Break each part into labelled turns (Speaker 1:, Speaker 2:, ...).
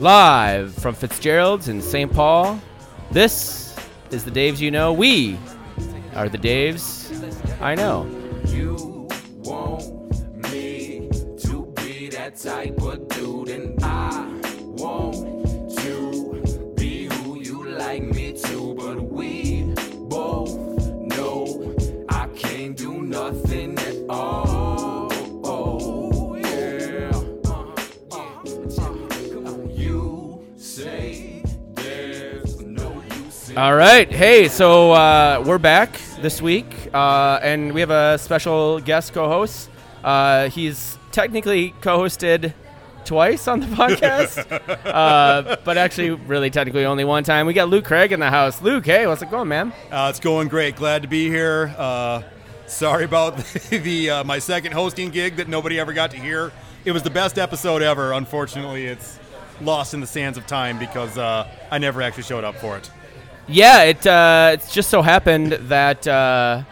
Speaker 1: Live from Fitzgerald's in St. Paul, this is the Daves you know. We are the Daves I know.
Speaker 2: You want me to be that type of All
Speaker 1: right. Hey, so uh, we're back this week, uh, and we have a special guest co host. Uh, he's technically co hosted twice on the podcast, uh, but actually, really, technically, only one time. We got Luke Craig in the house. Luke, hey, what's it going, man?
Speaker 3: Uh, it's going great. Glad to be here. Uh, sorry about the uh, my second hosting gig that nobody ever got to hear. It was the best episode ever. Unfortunately, it's lost in the sands of time because I never actually showed up for it.
Speaker 1: Yeah, it uh, it's just so happened that uh,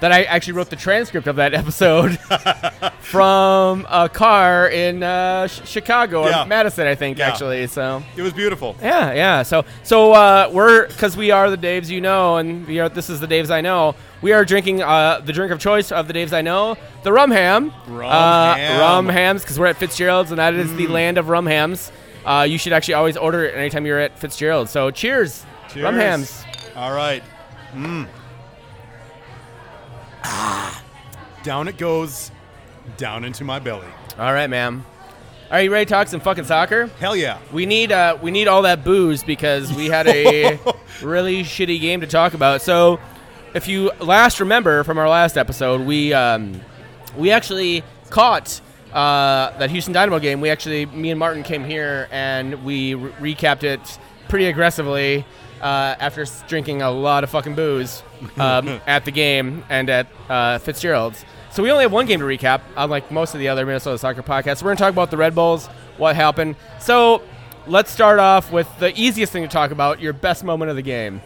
Speaker 1: that I actually wrote the transcript of that episode from a car in uh, Ch- Chicago or
Speaker 3: Yeah.
Speaker 1: Madison, I think,
Speaker 3: Yeah.
Speaker 1: actually. So
Speaker 3: It was beautiful.
Speaker 1: yeah, yeah. So so uh, we're because we are the Daves you know, and we are this is the Daves I know. We are drinking uh, the drink of choice of the Daves I know, the rum ham.
Speaker 3: Rum
Speaker 1: uh,
Speaker 3: ham.
Speaker 1: Rum hams because we're at Fitzgerald's, and that is the
Speaker 3: Mm.
Speaker 1: land of rum hams. Uh, you should actually always order it anytime you're at Fitzgerald's. So cheers, rum
Speaker 3: Cheers.
Speaker 1: hams.
Speaker 3: All right. Mm. Ah. Down it goes, down into my belly.
Speaker 1: All right, ma'am. Are you ready to talk some fucking soccer?
Speaker 3: Hell yeah.
Speaker 1: We need uh, we need all that booze because we had a really shitty game to talk about. So, if you last remember from our last episode, we um, we actually caught uh, that Houston Dynamo game. We actually me and Martin came here and we re- recapped it pretty aggressively uh, after drinking a lot of fucking booze um, at the game and at uh, Fitzgerald's. So we only have one game to recap, unlike most of the other Minnesota soccer podcasts. We're going to talk about the Red Bulls, what happened. So let's start off with the easiest thing to talk about: your best moment of the game.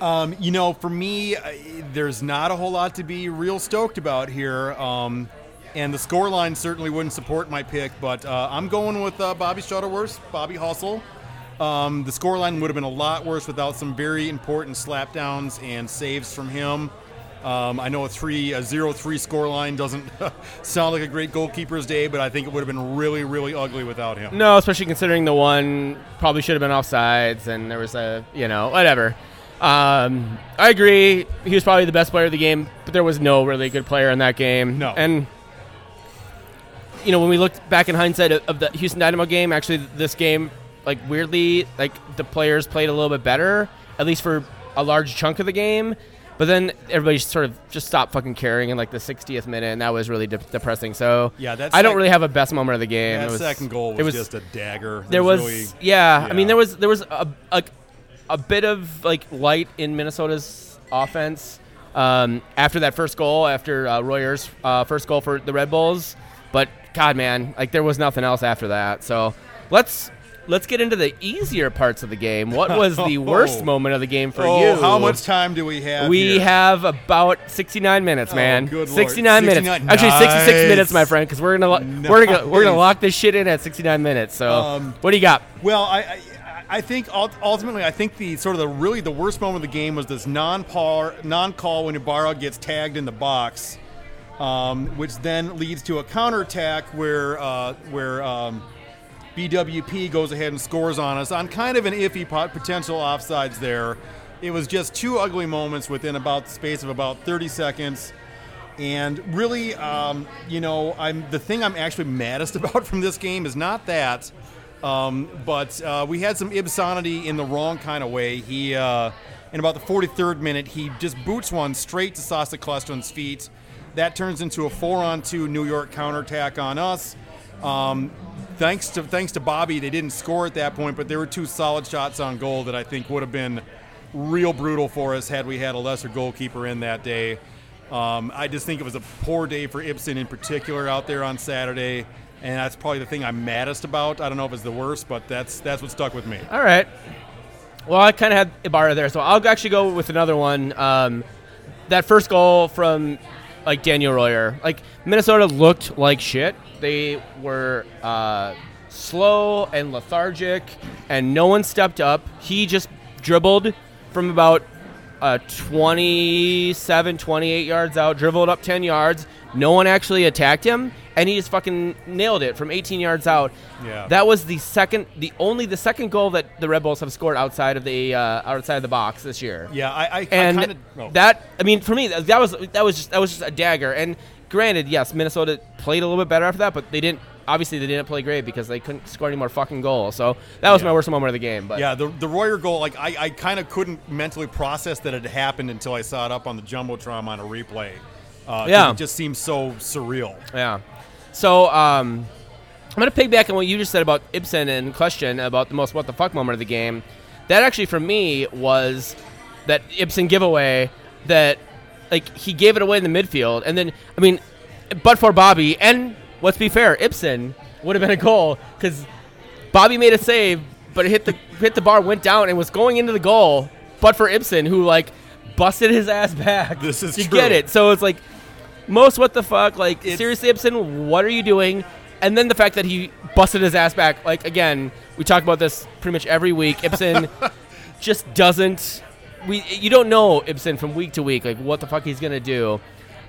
Speaker 3: Um, you know, for me, uh, there's not a whole lot to be real stoked about here. Um, and the scoreline certainly wouldn't support my pick, but uh, I'm going with uh, Bobby Shuttleworth, Bobby Hustle. Um, the scoreline would have been a lot worse without some very important slapdowns and saves from him. Um, I know a three, a zero-three scoreline doesn't sound like a great goalkeeper's day, but I think it would have been really, really ugly without him.
Speaker 1: No, especially considering the one probably should have been offsides, and there was a you know whatever. Um, I agree. He was probably the best player of the game, but there was no really good player in that game.
Speaker 3: No.
Speaker 1: and you know when we looked back in hindsight of, of the Houston Dynamo game, actually this game, like weirdly, like the players played a little bit better, at least for a large chunk of the game. But then everybody sort of just stopped fucking caring in like the 60th minute, and that was really de- depressing. So
Speaker 3: Yeah, that
Speaker 1: I don't really have a best moment of the game.
Speaker 3: That
Speaker 1: It was-
Speaker 3: second goal was,
Speaker 1: it was
Speaker 3: just a dagger.
Speaker 1: there was
Speaker 3: really-
Speaker 1: yeah, I mean there was there was a, a a bit of like light in Minnesota's offense um, after that first goal after uh, Royer's uh, first goal for the Red Bulls, but God man, like there was nothing else after that. So let's let's get into the easier parts of the game. What was the worst
Speaker 3: Oh.
Speaker 1: moment of the game for
Speaker 3: oh,
Speaker 1: you?
Speaker 3: how much time do we have?
Speaker 1: We
Speaker 3: here?
Speaker 1: have about 69 minutes,
Speaker 3: Oh,
Speaker 1: man.
Speaker 3: good lord.
Speaker 1: 69 minutes.
Speaker 3: 69
Speaker 1: Actually, 66 minutes, my friend, because we're gonna lo- we're gonna we're gonna lock this shit in at 69 minutes. So,
Speaker 3: Um,
Speaker 1: what do you got?
Speaker 3: Well, I, I, I think ultimately, I think the sort of the really the worst moment of the game was this non-par, non-call when Ibarra gets tagged in the box, um, which then leads to a counterattack where uh, where um, BWP goes ahead and scores on us on kind of an iffy pot- potential offsides there. It was just two ugly moments within about the space of about 30 seconds. And really, um, you know, I'm the thing I'm actually maddest about from this game is not that, um, but uh, we had some Ibsanity in the wrong kind of way. He, uh, in about the 43rd minute, he just boots one straight to Sacha Kljestan's feet. That turns into a four-on-two New York counterattack on us. Um, thanks to thanks to Bobby, they didn't score at that point, but there were two solid shots on goal that I think would have been real brutal for us had we had a lesser goalkeeper in that day. Um, I just think it was a poor day for Ibson in particular out there on Saturday, and that's probably the thing I'm maddest about. I don't know if it's the worst, but that's that's what stuck with me.
Speaker 1: All right. Well, I kind of had Ibarra there, so I'll actually go with another one. Um, that first goal from like Daniel Royer. Like Minnesota looked like shit. They were uh, slow and lethargic, and no one stepped up. He just dribbled from about uh, 27, 28 yards out, dribbled up 10 yards. No one actually attacked him, and he just fucking nailed it from 18 yards out.
Speaker 3: Yeah.
Speaker 1: That was the second, the only the second goal that the Red Bulls have scored outside of the uh, outside of the box this year.
Speaker 3: Yeah, I, I,
Speaker 1: And
Speaker 3: I kind of
Speaker 1: that, I mean, for me, that that was that was just that was just a dagger. And granted, yes, Minnesota played a little bit better after that, but they didn't. Obviously, they didn't play great because they couldn't score any more fucking goals. So that was
Speaker 3: Yeah.
Speaker 1: my worst moment of the game. But
Speaker 3: Yeah, the the Royer goal, like I, I kind of couldn't mentally process that it happened until I saw it up on the jumbotron on a replay. Uh,
Speaker 1: Yeah.
Speaker 3: it just seems so surreal.
Speaker 1: Yeah. So um, I'm gonna piggyback on what you just said about Ibson and question about the most what the fuck moment of the game. That actually for me was that Ibson giveaway that like he gave it away in the midfield, and then I mean, but for Bobby and let's be fair, Ibson would have been a goal because Bobby made a save, but it hit the hit the bar, went down, and was going into the goal. But for Ibson, who like busted his ass back
Speaker 3: This is
Speaker 1: to
Speaker 3: true.
Speaker 1: get it, so it's like most what the fuck like
Speaker 3: It's-
Speaker 1: seriously Ibson what are you doing and then the fact that he busted his ass back like again we talk about this pretty much every week Ibson just doesn't we you don't know Ibson from week to week like what the fuck he's gonna do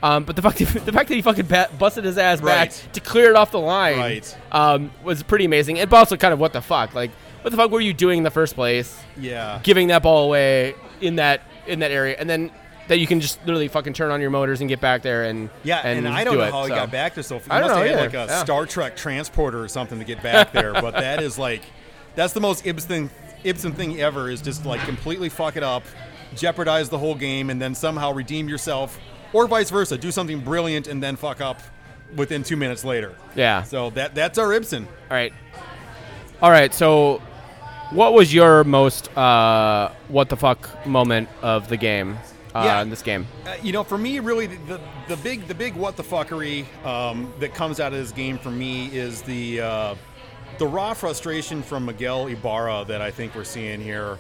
Speaker 1: um, but the fact, the fact that he fucking busted his ass back to clear it off the line
Speaker 3: Right.
Speaker 1: um, was pretty amazing. And also kind of what the fuck, like what the fuck were you doing in the first place,
Speaker 3: Yeah.
Speaker 1: giving that ball away in that in that area, and then that you can just literally fucking turn on your motors and get back there and
Speaker 3: Yeah, and, I don't
Speaker 1: do
Speaker 3: know
Speaker 1: it,
Speaker 3: how he
Speaker 1: so.
Speaker 3: got back there so fast.
Speaker 1: I
Speaker 3: He
Speaker 1: don't
Speaker 3: must
Speaker 1: know
Speaker 3: have had
Speaker 1: either,
Speaker 3: like a
Speaker 1: yeah.
Speaker 3: Star Trek transporter or something to get back there. but that is like, that's the most Ibson Ibson thing ever. Is just like completely fuck it up, jeopardize the whole game, and then somehow redeem yourself, or vice versa. Do something brilliant and then fuck up within two minutes later.
Speaker 1: Yeah.
Speaker 3: So that that's our Ibson.
Speaker 1: All right. All right. So, what was your most uh, what the fuck moment of the game? Uh,
Speaker 3: Yeah.
Speaker 1: in this game.
Speaker 3: Uh, you know, for me, really, the, the, the big the big what the fuckery um, that comes out of this game for me is the uh, the raw frustration from Miguel Ibarra that I think we're seeing here.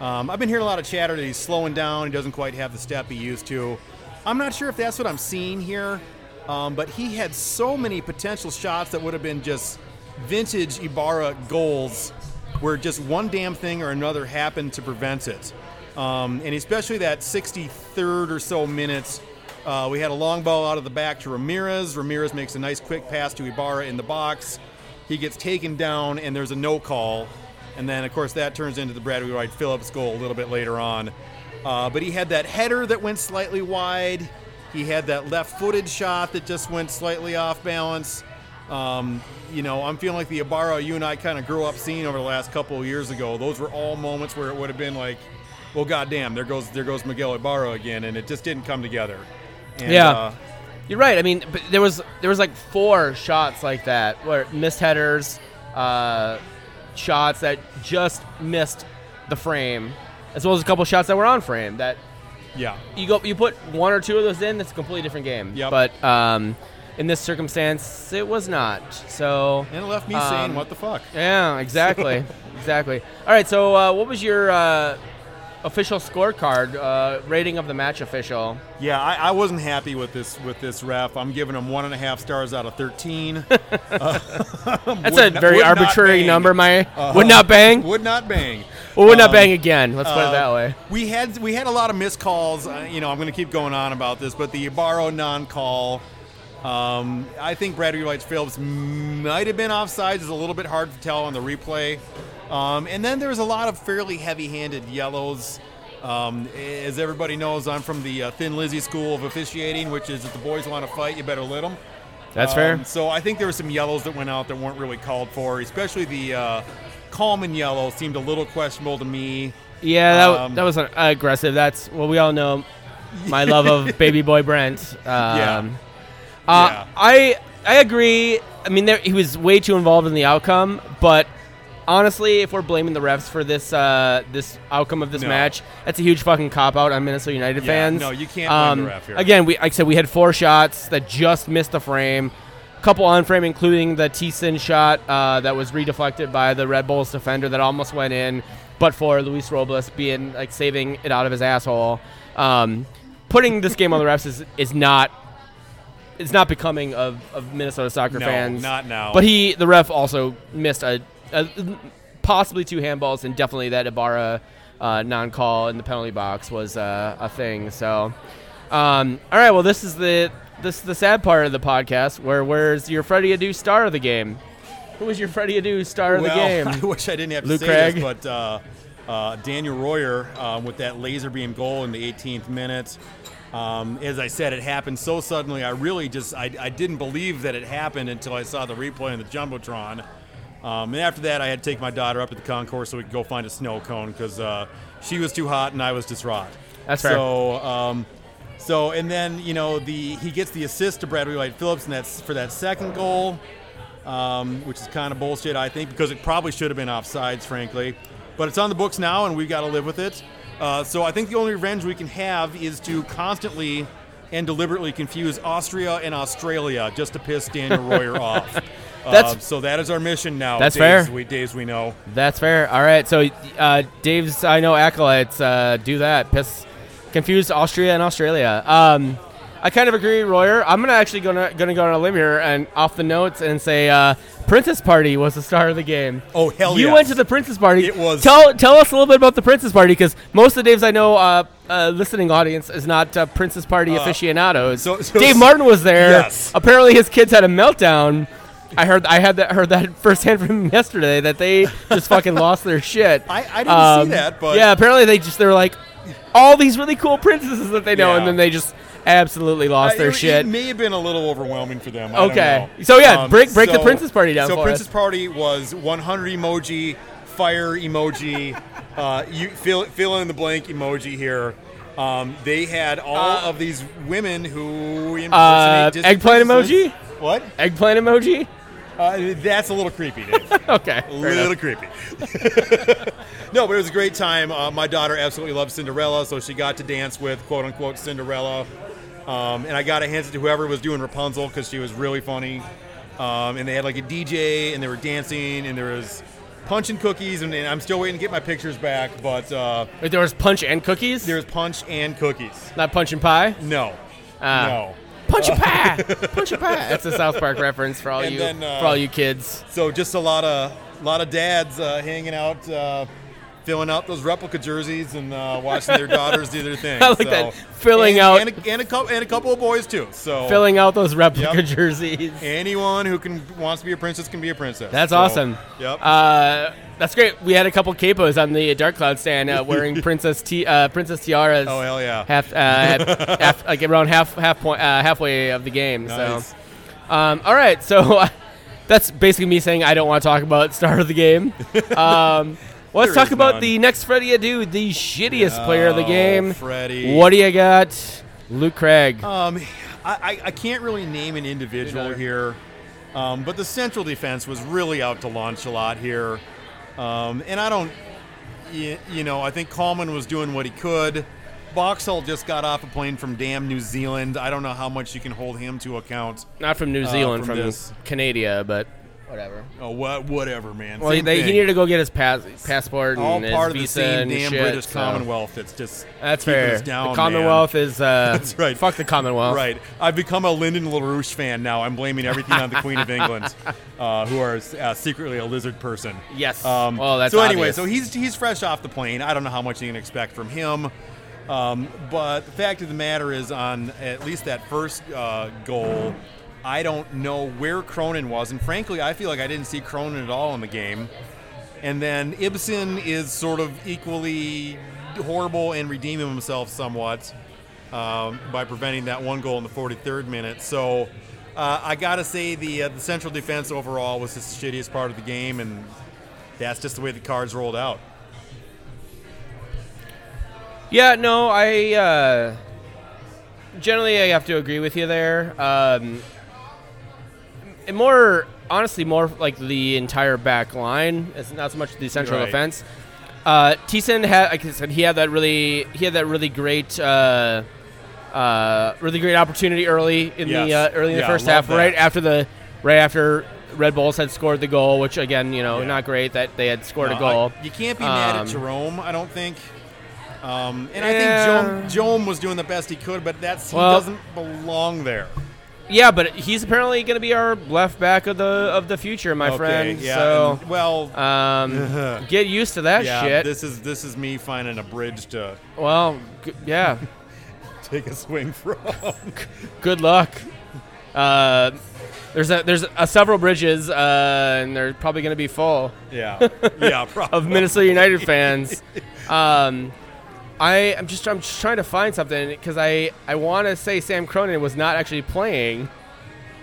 Speaker 3: Um, I've been hearing a lot of chatter that he's slowing down. He doesn't quite have the step he used to. I'm not sure if that's what I'm seeing here, um, but he had so many potential shots that would have been just vintage Ibarra goals, where just one damn thing or another happened to prevent it. Um, and especially that 63rd or so minutes, uh, we had a long ball out of the back to Ramirez. Ramirez makes a nice quick pass to Ibarra in the box. He gets taken down, and there's a no call. And then, of course, that turns into the Bradley Wright Phillips goal a little bit later on. Uh, but he had that header that went slightly wide. He had that left footed shot that just went slightly off balance. Um, you know, I'm feeling like the Ibarra you and I kind of grew up seeing over the last couple of years ago. Those were all moments where it would have been like, well, goddamn, there goes there goes Miguel Ibarra again, and it just didn't come together. And,
Speaker 1: Yeah.
Speaker 3: uh,
Speaker 1: You're right. I mean, but there was there was like four shots like that where missed headers, uh, shots that just missed the frame, as well as a couple shots that were on frame. That
Speaker 3: yeah.
Speaker 1: you go you put one or two of those in, that's a completely different game.
Speaker 3: Yeah,
Speaker 1: But um, in this circumstance, it was not. So
Speaker 3: And it left me
Speaker 1: Um,
Speaker 3: saying, what the fuck?
Speaker 1: yeah, exactly, exactly. All right. So uh, what was your uh, official scorecard uh, rating of the match official?
Speaker 3: Yeah, I, I wasn't happy with this with this ref. I'm giving him one and a half stars out of 13.
Speaker 1: That's a
Speaker 3: not-
Speaker 1: very arbitrary number. My
Speaker 3: Uh-huh.
Speaker 1: would not bang.
Speaker 3: Would not bang.
Speaker 1: Well, would not
Speaker 3: Um,
Speaker 1: bang again. Let's put it
Speaker 3: Uh,
Speaker 1: that way.
Speaker 3: We had we had a lot of missed calls. Uh, you know, I'm going to keep going on about this, but the Ibarra non-call. Um, I think Bradley Wright Phillips might have been offsides. It's a little bit hard to tell on the replay. Um, and then there was a lot of fairly heavy-handed yellows. Um, as everybody knows, I'm from the uh, Thin Lizzy school of officiating, which is if the boys want to fight, you better let them.
Speaker 1: That's fair.
Speaker 3: Um, so I think there were some yellows that went out that weren't really called for, especially the uh, Kallman yellow seemed a little questionable to me.
Speaker 1: Yeah, that,
Speaker 3: um,
Speaker 1: that was uh, aggressive. That's well, we all know my love of baby boy Brent. Um,
Speaker 3: Yeah.
Speaker 1: Uh,
Speaker 3: Yeah.
Speaker 1: I I agree. I mean, there, he was way too involved in the outcome, but honestly, if we're blaming the refs for this uh, this outcome of this
Speaker 3: No.
Speaker 1: match, that's a huge fucking cop out on Minnesota United
Speaker 3: Yeah,
Speaker 1: fans.
Speaker 3: no, you can't blame the ref here.
Speaker 1: Again, we like I said, we had four shots that just missed the frame. Couple on frame, including the Thiesson shot uh, that was redeflected by the Red Bulls defender that almost went in, but for Luis Robles being like saving it out of his asshole. Um, putting this game on the refs is, is not it's not becoming of, of Minnesota soccer
Speaker 3: No,
Speaker 1: fans.
Speaker 3: not now.
Speaker 1: But he, the ref, also missed a, a possibly two handballs, and definitely that Ibarra uh, non-call in the penalty box was uh, a thing. So, um, all right. Well, this is the this is the sad part of the podcast. Where where's your Freddie Adu star of the game? Who was your Freddie Adu star of the game?
Speaker 3: I wish I didn't have to
Speaker 1: Luke
Speaker 3: say
Speaker 1: Craig?
Speaker 3: this, but uh, uh, Daniel Royer uh, with that laser beam goal in the 18th minute. Um, as I said, it happened so suddenly. I really just I, I didn't believe that it happened until I saw the replay on the jumbotron. Um, and after that, I had to take my daughter up to the concourse so we could go find a snow cone because uh, she was too hot and I was distraught.
Speaker 1: That's fair.
Speaker 3: So, um, so and then you know the he gets the assist to Bradley Wright Phillips, and that's for that second goal um, which is kind of bullshit, I think, because it probably should have been offsides, frankly. But it's on the books now, and we've got to live with it. Uh, so I think the only revenge we can have is to constantly and deliberately confuse Austria and Australia just to piss Daniel Royer off. Uh, so that is our mission now.
Speaker 1: That's
Speaker 3: days
Speaker 1: fair.
Speaker 3: We, days we know.
Speaker 1: That's fair. All right. So, uh, Dave's I know acolytes uh, do that. Piss, confused Austria and Australia. Um, I kind of agree, Royer. I'm gonna actually gonna gonna go on a limb here and off the notes and say uh, Princess Party was the star of the game.
Speaker 3: Oh, hell yeah
Speaker 1: You
Speaker 3: yes.
Speaker 1: went to the Princess Party.
Speaker 3: It was-
Speaker 1: Tell tell us a little bit about the Princess Party because most of the Daves I know, uh, uh, listening audience is not uh, Princess Party aficionados.
Speaker 3: so- so-
Speaker 1: Dave Martin was there.
Speaker 3: Yes.
Speaker 1: Apparently, his kids had a meltdown. I heard I had that heard that firsthand from him yesterday that they just fucking lost their shit.
Speaker 3: I- I didn't see that, but-
Speaker 1: yeah, apparently they just they're like all these really cool princesses that they know,
Speaker 3: Yeah.
Speaker 1: and then they just absolutely lost
Speaker 3: Uh,
Speaker 1: their
Speaker 3: it,
Speaker 1: shit.
Speaker 3: It may have been a little overwhelming for them. I
Speaker 1: Okay. So, yeah, break- break the Princess Party down
Speaker 3: So Princess
Speaker 1: us.
Speaker 3: Party was 100 emoji, fire emoji, uh, you fill fill in the blank emoji here. Um, they had all
Speaker 1: Uh,
Speaker 3: of these women who impersonate
Speaker 1: Uh, eggplant
Speaker 3: princesses.
Speaker 1: emoji?
Speaker 3: What?
Speaker 1: Eggplant emoji.
Speaker 3: Uh, that's a little creepy, Dave.
Speaker 1: Okay.
Speaker 3: a little
Speaker 1: enough.
Speaker 3: creepy. no, but it was a great time. Uh, my daughter absolutely loves Cinderella, so she got to dance with quote unquote Cinderella. Um, and I got a hint to whoever was doing Rapunzel because she was really funny. Um, and they had like a DJ, and they were dancing, and there was punch and cookies, and, and I'm still waiting to get my pictures back. But uh,
Speaker 1: Wait, there was punch and cookies.
Speaker 3: There was punch and cookies.
Speaker 1: not punch and pie.
Speaker 3: No,
Speaker 1: Ah.
Speaker 3: no.
Speaker 1: Punch and pie. punch and pie. That's a South Park reference for all
Speaker 3: And
Speaker 1: you
Speaker 3: then, uh,
Speaker 1: for all you kids.
Speaker 3: So just a lot of lot of dads uh, hanging out, uh, filling out those replica jerseys and uh, watching their daughters do their thing.
Speaker 1: I like
Speaker 3: So-
Speaker 1: that. Filling
Speaker 3: and,
Speaker 1: out-
Speaker 3: and a, and, a couple, and a couple of boys too. So
Speaker 1: Filling out those replica
Speaker 3: Yep.
Speaker 1: jerseys.
Speaker 3: anyone who can wants to be a princess can be a princess.
Speaker 1: That's
Speaker 3: So,
Speaker 1: awesome.
Speaker 3: Yep.
Speaker 1: Uh, that's great. We had a couple capos on the Dark Cloud stand uh, wearing princess t- uh, princess tiaras.
Speaker 3: oh hell yeah.
Speaker 1: half, uh, half, half like around half half point uh, halfway of the game.
Speaker 3: Nice.
Speaker 1: So, um, all right, so that's basically me saying I don't want to talk about start of the game. Um, let's
Speaker 3: There
Speaker 1: talk about
Speaker 3: none.
Speaker 1: the next Freddie Adu, the shittiest player of the
Speaker 3: Oh,
Speaker 1: game.
Speaker 3: Freddie.
Speaker 1: What do you got, Luke Craig?
Speaker 3: Um, I, I, I can't really name an individual here, um, but the central defense was really out to launch a lot here. Um, and I don't, you, you know, I think Kallman was doing what he could. Boxall just got off a plane from damn New Zealand. I don't know how much you can hold him to account.
Speaker 1: Not from New
Speaker 3: uh,
Speaker 1: Zealand,
Speaker 3: from
Speaker 1: from. Canada, but whatever.
Speaker 3: Oh, what, whatever, man.
Speaker 1: Well,
Speaker 3: Same
Speaker 1: they, he needed to go get his pass, passport
Speaker 3: all
Speaker 1: and his
Speaker 3: part of the
Speaker 1: visa
Speaker 3: same
Speaker 1: and
Speaker 3: damn
Speaker 1: shit,
Speaker 3: British
Speaker 1: so-
Speaker 3: Commonwealth. That's just
Speaker 1: That's
Speaker 3: keeping
Speaker 1: fair.
Speaker 3: us down,
Speaker 1: the Commonwealth is uh,
Speaker 3: That's right.
Speaker 1: Fuck the Commonwealth.
Speaker 3: Right. I've become a Lyndon LaRouche fan now. I'm blaming everything on the Queen of England, uh, who are uh, secretly a lizard person.
Speaker 1: Yes.
Speaker 3: Um,
Speaker 1: well, that's
Speaker 3: so anyway,
Speaker 1: obvious.
Speaker 3: so he's he's fresh off the plane. I don't know how much you can expect from him. Um, but the fact of the matter is, on at least that first uh, goal, I don't know where Cronin was, and frankly, I feel like I didn't see Cronin at all in the game. And then Ibson is sort of equally horrible and redeeming himself somewhat um, by preventing that one goal in the 43rd minute. So uh, I got to say the uh, the central defense overall was just the shittiest part of the game, and that's just the way the cards rolled out.
Speaker 1: Yeah, no, I uh, generally I have to agree with you there. Um, and more honestly, more like the entire back line. It's not so much the central
Speaker 3: Right.
Speaker 1: defense. Uh, Thiesson had, like I said, he had that really, he had that really great, uh, uh, really great opportunity early in the uh, early in the first half,
Speaker 3: that.
Speaker 1: right after the, right after Red Bulls had scored the goal, which again, you know,
Speaker 3: Yeah.
Speaker 1: not great that they had scored a goal.
Speaker 3: I- you can't be mad
Speaker 1: Um,
Speaker 3: at Jerome, I don't think. Um, and I think Jerome, was doing the best he could, but that's he
Speaker 1: Well-
Speaker 3: doesn't belong there.
Speaker 1: Yeah, but he's apparently going to be our left back of the of the future, my
Speaker 3: Okay,
Speaker 1: friend.
Speaker 3: Yeah.
Speaker 1: so
Speaker 3: and- well,
Speaker 1: um, get used to that
Speaker 3: yeah.
Speaker 1: shit.
Speaker 3: This is this is me finding a bridge to
Speaker 1: well, g- yeah.
Speaker 3: take a swing from.
Speaker 1: Good luck. Uh, there's a there's a several bridges, uh, and they're probably going to be full
Speaker 3: yeah. Yeah. Probably.
Speaker 1: of Minnesota United fans. Um, I I'm just I'm just trying to find something because I I want to say Sam Cronin was not actually playing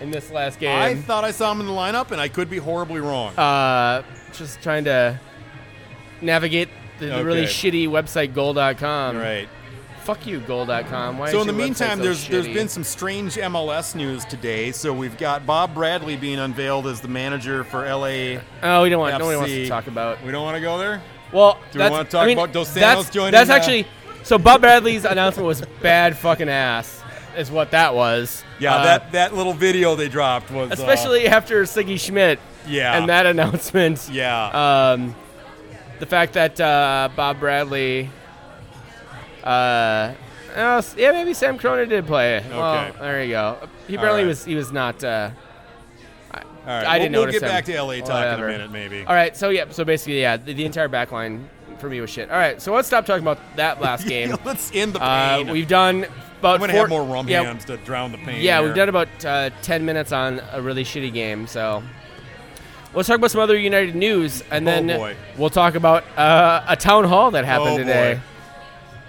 Speaker 1: in this last game.
Speaker 3: I thought I saw him in the lineup, and I could be horribly wrong.
Speaker 1: uh, just trying to navigate the, the really
Speaker 3: Okay.
Speaker 1: shitty website goal.com.
Speaker 3: right.
Speaker 1: Fuck you, goal.com. Why
Speaker 3: So
Speaker 1: is
Speaker 3: in the
Speaker 1: your website
Speaker 3: meantime,
Speaker 1: so
Speaker 3: there's there's
Speaker 1: shitty?
Speaker 3: been some strange MLS news today. So we've got Bob Bradley being unveiled as the manager for LA.
Speaker 1: Oh, we don't want. Nobody wants
Speaker 3: FC.
Speaker 1: to talk about.
Speaker 3: We don't want to go there.
Speaker 1: Well,
Speaker 3: Do we
Speaker 1: that's-
Speaker 3: wanna talk
Speaker 1: I mean,
Speaker 3: about Dos Santos
Speaker 1: that's,
Speaker 3: joining,
Speaker 1: That's
Speaker 3: uh,
Speaker 1: actually. So Bob Bradley's announcement was bad fucking ass, is what that was.
Speaker 3: Yeah,
Speaker 1: Uh,
Speaker 3: that that little video they dropped was uh,
Speaker 1: especially after Sigi Schmid
Speaker 3: yeah,
Speaker 1: and that announcement.
Speaker 3: yeah.
Speaker 1: Um, the fact that uh, Bob Bradley. Uh, uh, yeah, maybe Sam Cronin did play. Well, there you go. He apparently
Speaker 3: right.
Speaker 1: was. He was not. Uh,
Speaker 3: All right,
Speaker 1: I didn't
Speaker 3: we'll,
Speaker 1: notice
Speaker 3: We'll get
Speaker 1: him.
Speaker 3: back to LA talk
Speaker 1: Whatever.
Speaker 3: in a minute, maybe.
Speaker 1: all right. So yeah. So basically, yeah. The, the entire back line for me was shit. All right. So let's stop talking about that last game.
Speaker 3: Let's end the
Speaker 1: Uh,
Speaker 3: pain.
Speaker 1: we've done about
Speaker 3: I'm gonna
Speaker 1: four,
Speaker 3: have more rum
Speaker 1: yeah,
Speaker 3: hands to drown the pain.
Speaker 1: Yeah,
Speaker 3: here.
Speaker 1: we've done about uh, 10 minutes on a really shitty game. So let's talk about some other United news, and
Speaker 3: Oh,
Speaker 1: then
Speaker 3: boy.
Speaker 1: we'll talk about uh, a town hall that happened
Speaker 3: Oh,
Speaker 1: today.
Speaker 3: boy.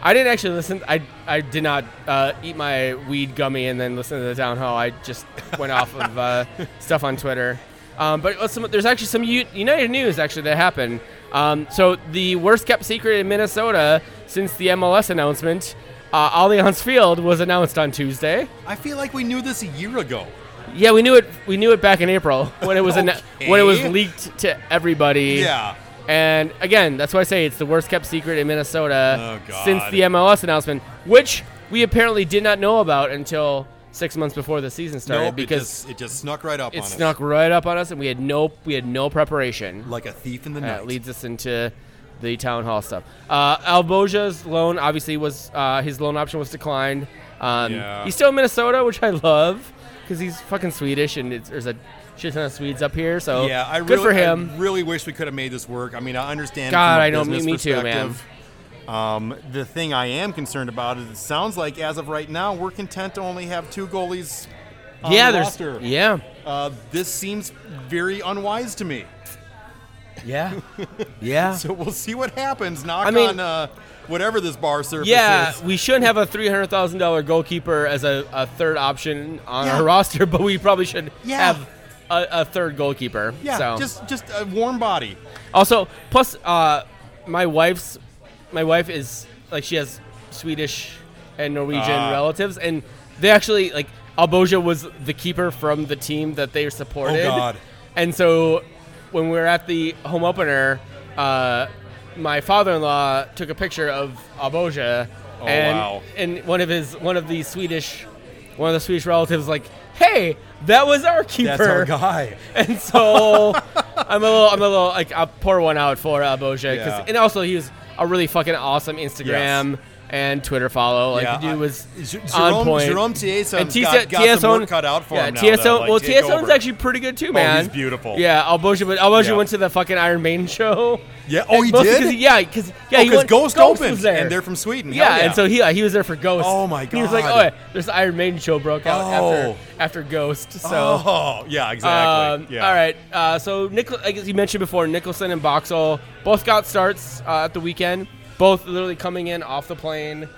Speaker 1: I didn't actually listen. I I did not uh, eat my weed gummy and then listen to the town hall. I just went off of uh, stuff on Twitter. Um, but let's- there's actually some U- United news actually that happened. Um, so the worst kept secret in Minnesota since the MLS announcement, uh, Allianz Field was announced on Tuesday.
Speaker 3: I feel like we knew this a year ago.
Speaker 1: Yeah, we knew it. We knew it back in April when it was anno- when it was leaked to everybody.
Speaker 3: Yeah.
Speaker 1: And again, that's why I say it's the worst kept secret in Minnesota
Speaker 3: Oh,
Speaker 1: since the MLS announcement, which we apparently did not know about until six months before the season started
Speaker 3: Nope,
Speaker 1: because
Speaker 3: it just, it just snuck right up
Speaker 1: it
Speaker 3: on
Speaker 1: snuck right up on us, and we had no we had no preparation.
Speaker 3: like a thief in the night.
Speaker 1: That leads us into the town hall stuff. Uh, Alvbage's loan obviously was uh, his loan option was declined. Um,
Speaker 3: Yeah.
Speaker 1: He's still in Minnesota, which I love because he's fucking Swedish, and it's, there's a shit ton of Swedes up here. So
Speaker 3: yeah, I
Speaker 1: good
Speaker 3: really,
Speaker 1: for him.
Speaker 3: I really wish we could have made this work. I mean, I understand.
Speaker 1: God, I know, me- me too, man.
Speaker 3: Um, the thing I am concerned about is it sounds like as of right now we're content to only have two goalies. On
Speaker 1: yeah,
Speaker 3: the
Speaker 1: there's
Speaker 3: roster.
Speaker 1: yeah,
Speaker 3: Uh, this seems very unwise to me.
Speaker 1: yeah, yeah.
Speaker 3: So we'll see what happens. Knock
Speaker 1: I mean-
Speaker 3: on uh, whatever this bar surface
Speaker 1: Yeah,
Speaker 3: is.
Speaker 1: we shouldn't have a three hundred thousand dollar goalkeeper as a, a third option on
Speaker 3: Yeah.
Speaker 1: our roster, but we probably should
Speaker 3: Yeah.
Speaker 1: have a, a third goalkeeper.
Speaker 3: Yeah,
Speaker 1: so.
Speaker 3: just just a warm body.
Speaker 1: Also, plus, uh, my wife's my wife is like she has Swedish and Norwegian
Speaker 3: Ah.
Speaker 1: relatives, and they actually like Alvbage was the keeper from the team that they supported.
Speaker 3: Oh, God.
Speaker 1: And so when we were at the home opener, uh, my father-in-law took a picture of Alvbage,
Speaker 3: Oh,
Speaker 1: and
Speaker 3: wow.
Speaker 1: and one of his one of the Swedish one of the Swedish relatives like, hey, that was our keeper.
Speaker 3: That's our guy.
Speaker 1: And so I'm a little, I'm a little like I'll pour one out for uh, Boja,
Speaker 3: Yeah.
Speaker 1: and also he was a really fucking awesome Instagram and Twitter follow. Like
Speaker 3: Yeah,
Speaker 1: the dude
Speaker 3: I-
Speaker 1: was on
Speaker 3: Jerome-
Speaker 1: point.
Speaker 3: Jerome Thiesson's
Speaker 1: and
Speaker 3: got- got some work cut out for
Speaker 1: yeah,
Speaker 3: him now, Thiesson, like,
Speaker 1: well,
Speaker 3: over.
Speaker 1: actually pretty good too, man.
Speaker 3: he's beautiful.
Speaker 1: Yeah, Alvbage, but Alvbage
Speaker 3: Yeah.
Speaker 1: went to the fucking Iron Maiden show.
Speaker 3: Yeah. Oh, he did.
Speaker 1: 'cause he- yeah, because yeah,
Speaker 3: Oh,
Speaker 1: he
Speaker 3: 'cause Ghost,
Speaker 1: Ghost
Speaker 3: opened,
Speaker 1: was there.
Speaker 3: and they're from Sweden.
Speaker 1: Yeah,
Speaker 3: Hell
Speaker 1: and so he uh, he was there for Ghost.
Speaker 3: Oh, my god.
Speaker 1: He was like, oh, yeah, there's the Iron Maiden show broke out after
Speaker 3: Oh.
Speaker 1: after Ghost. So
Speaker 3: Oh, yeah, exactly.
Speaker 1: um,
Speaker 3: yeah.
Speaker 1: All right. Uh, so, Nichol- like you mentioned before, Nicholson and Boxall both got starts uh, at the weekend. Both literally coming in off the plane,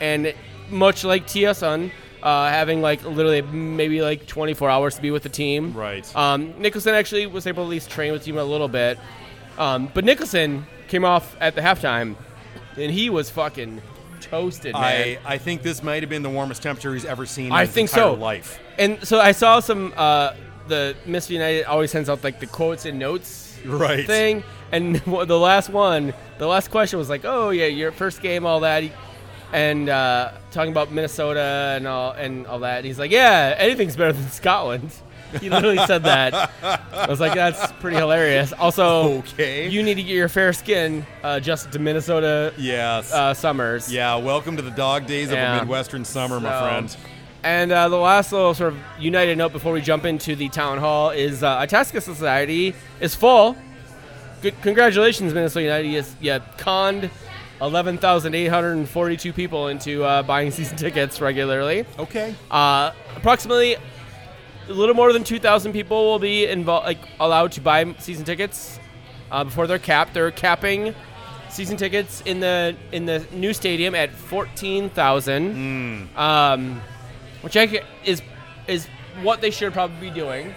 Speaker 1: and much like Thiesson, uh, having like literally maybe like 24 hours to be with the team.
Speaker 3: Right.
Speaker 1: Um, Nicholson actually was able to at least train with the team a little bit, um, but Nicholson came off at the halftime, and he was fucking toasted, man.
Speaker 3: I, I think this might have been the warmest temperature he's ever seen in
Speaker 1: I think so.
Speaker 3: life.
Speaker 1: And so I saw some. Uh, the Miss United always sends out like the quotes and notes
Speaker 3: Right.
Speaker 1: thing, and the last one, the last question was like, "Oh yeah, your first game, all that," and uh, talking about Minnesota and all and all that. And he's like, "Yeah, anything's better than Scotland." He literally said that. I was like, "That's pretty hilarious." Also,
Speaker 3: Okay.
Speaker 1: you need to get your fair skin uh, adjusted to Minnesota
Speaker 3: Yes.
Speaker 1: uh, summers.
Speaker 3: yeah, welcome to the dog days of
Speaker 1: Yeah.
Speaker 3: a Midwestern summer, my friend.
Speaker 1: And uh, the last little sort of united note before we jump into the town hall is uh, Itasca Society is full. Good, congratulations, Minnesota United. You, you conned 11,842 people into uh, buying season tickets regularly.
Speaker 3: Okay.
Speaker 1: Uh, approximately a little more than 2,000 people will be involved, like allowed to buy season tickets uh, before they're capped. They're capping season tickets in the in the new stadium at 14,000, um, which I, is is what they should probably be doing.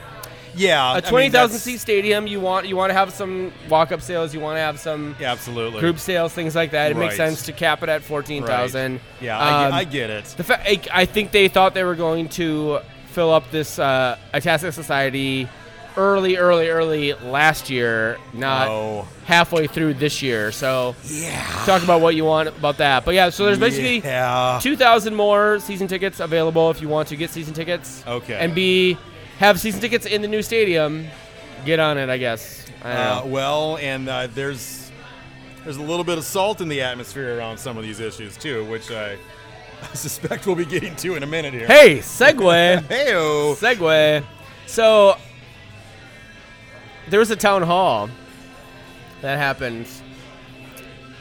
Speaker 3: Yeah.
Speaker 1: a 20,000
Speaker 3: that's-
Speaker 1: seat stadium, you want you want to have some walk up sales, you want to have some
Speaker 3: Yeah, absolutely.
Speaker 1: group sales, things like that. It makes sense to cap it at 14,000.
Speaker 3: Right. Yeah, I,
Speaker 1: Um,
Speaker 3: get, I get it.
Speaker 1: the fa- I, I think they thought they were going to fill up this uh, Itasca Society early, early, early last year, not
Speaker 3: Oh.
Speaker 1: halfway through this year. So
Speaker 3: Yeah.
Speaker 1: talk about what you want about that. But yeah, so there's basically
Speaker 3: Yeah.
Speaker 1: 2,000 more season tickets available if you want to get season tickets.
Speaker 3: Okay.
Speaker 1: And B, have season tickets in the new stadium. Get on it, I guess. I
Speaker 3: Uh, well, and uh, there's there's a little bit of salt in the atmosphere around some of these issues too, which I, I suspect we'll be getting to in a minute here.
Speaker 1: Hey, segue.
Speaker 3: Heyo.
Speaker 1: segue. So there was a town hall that happened.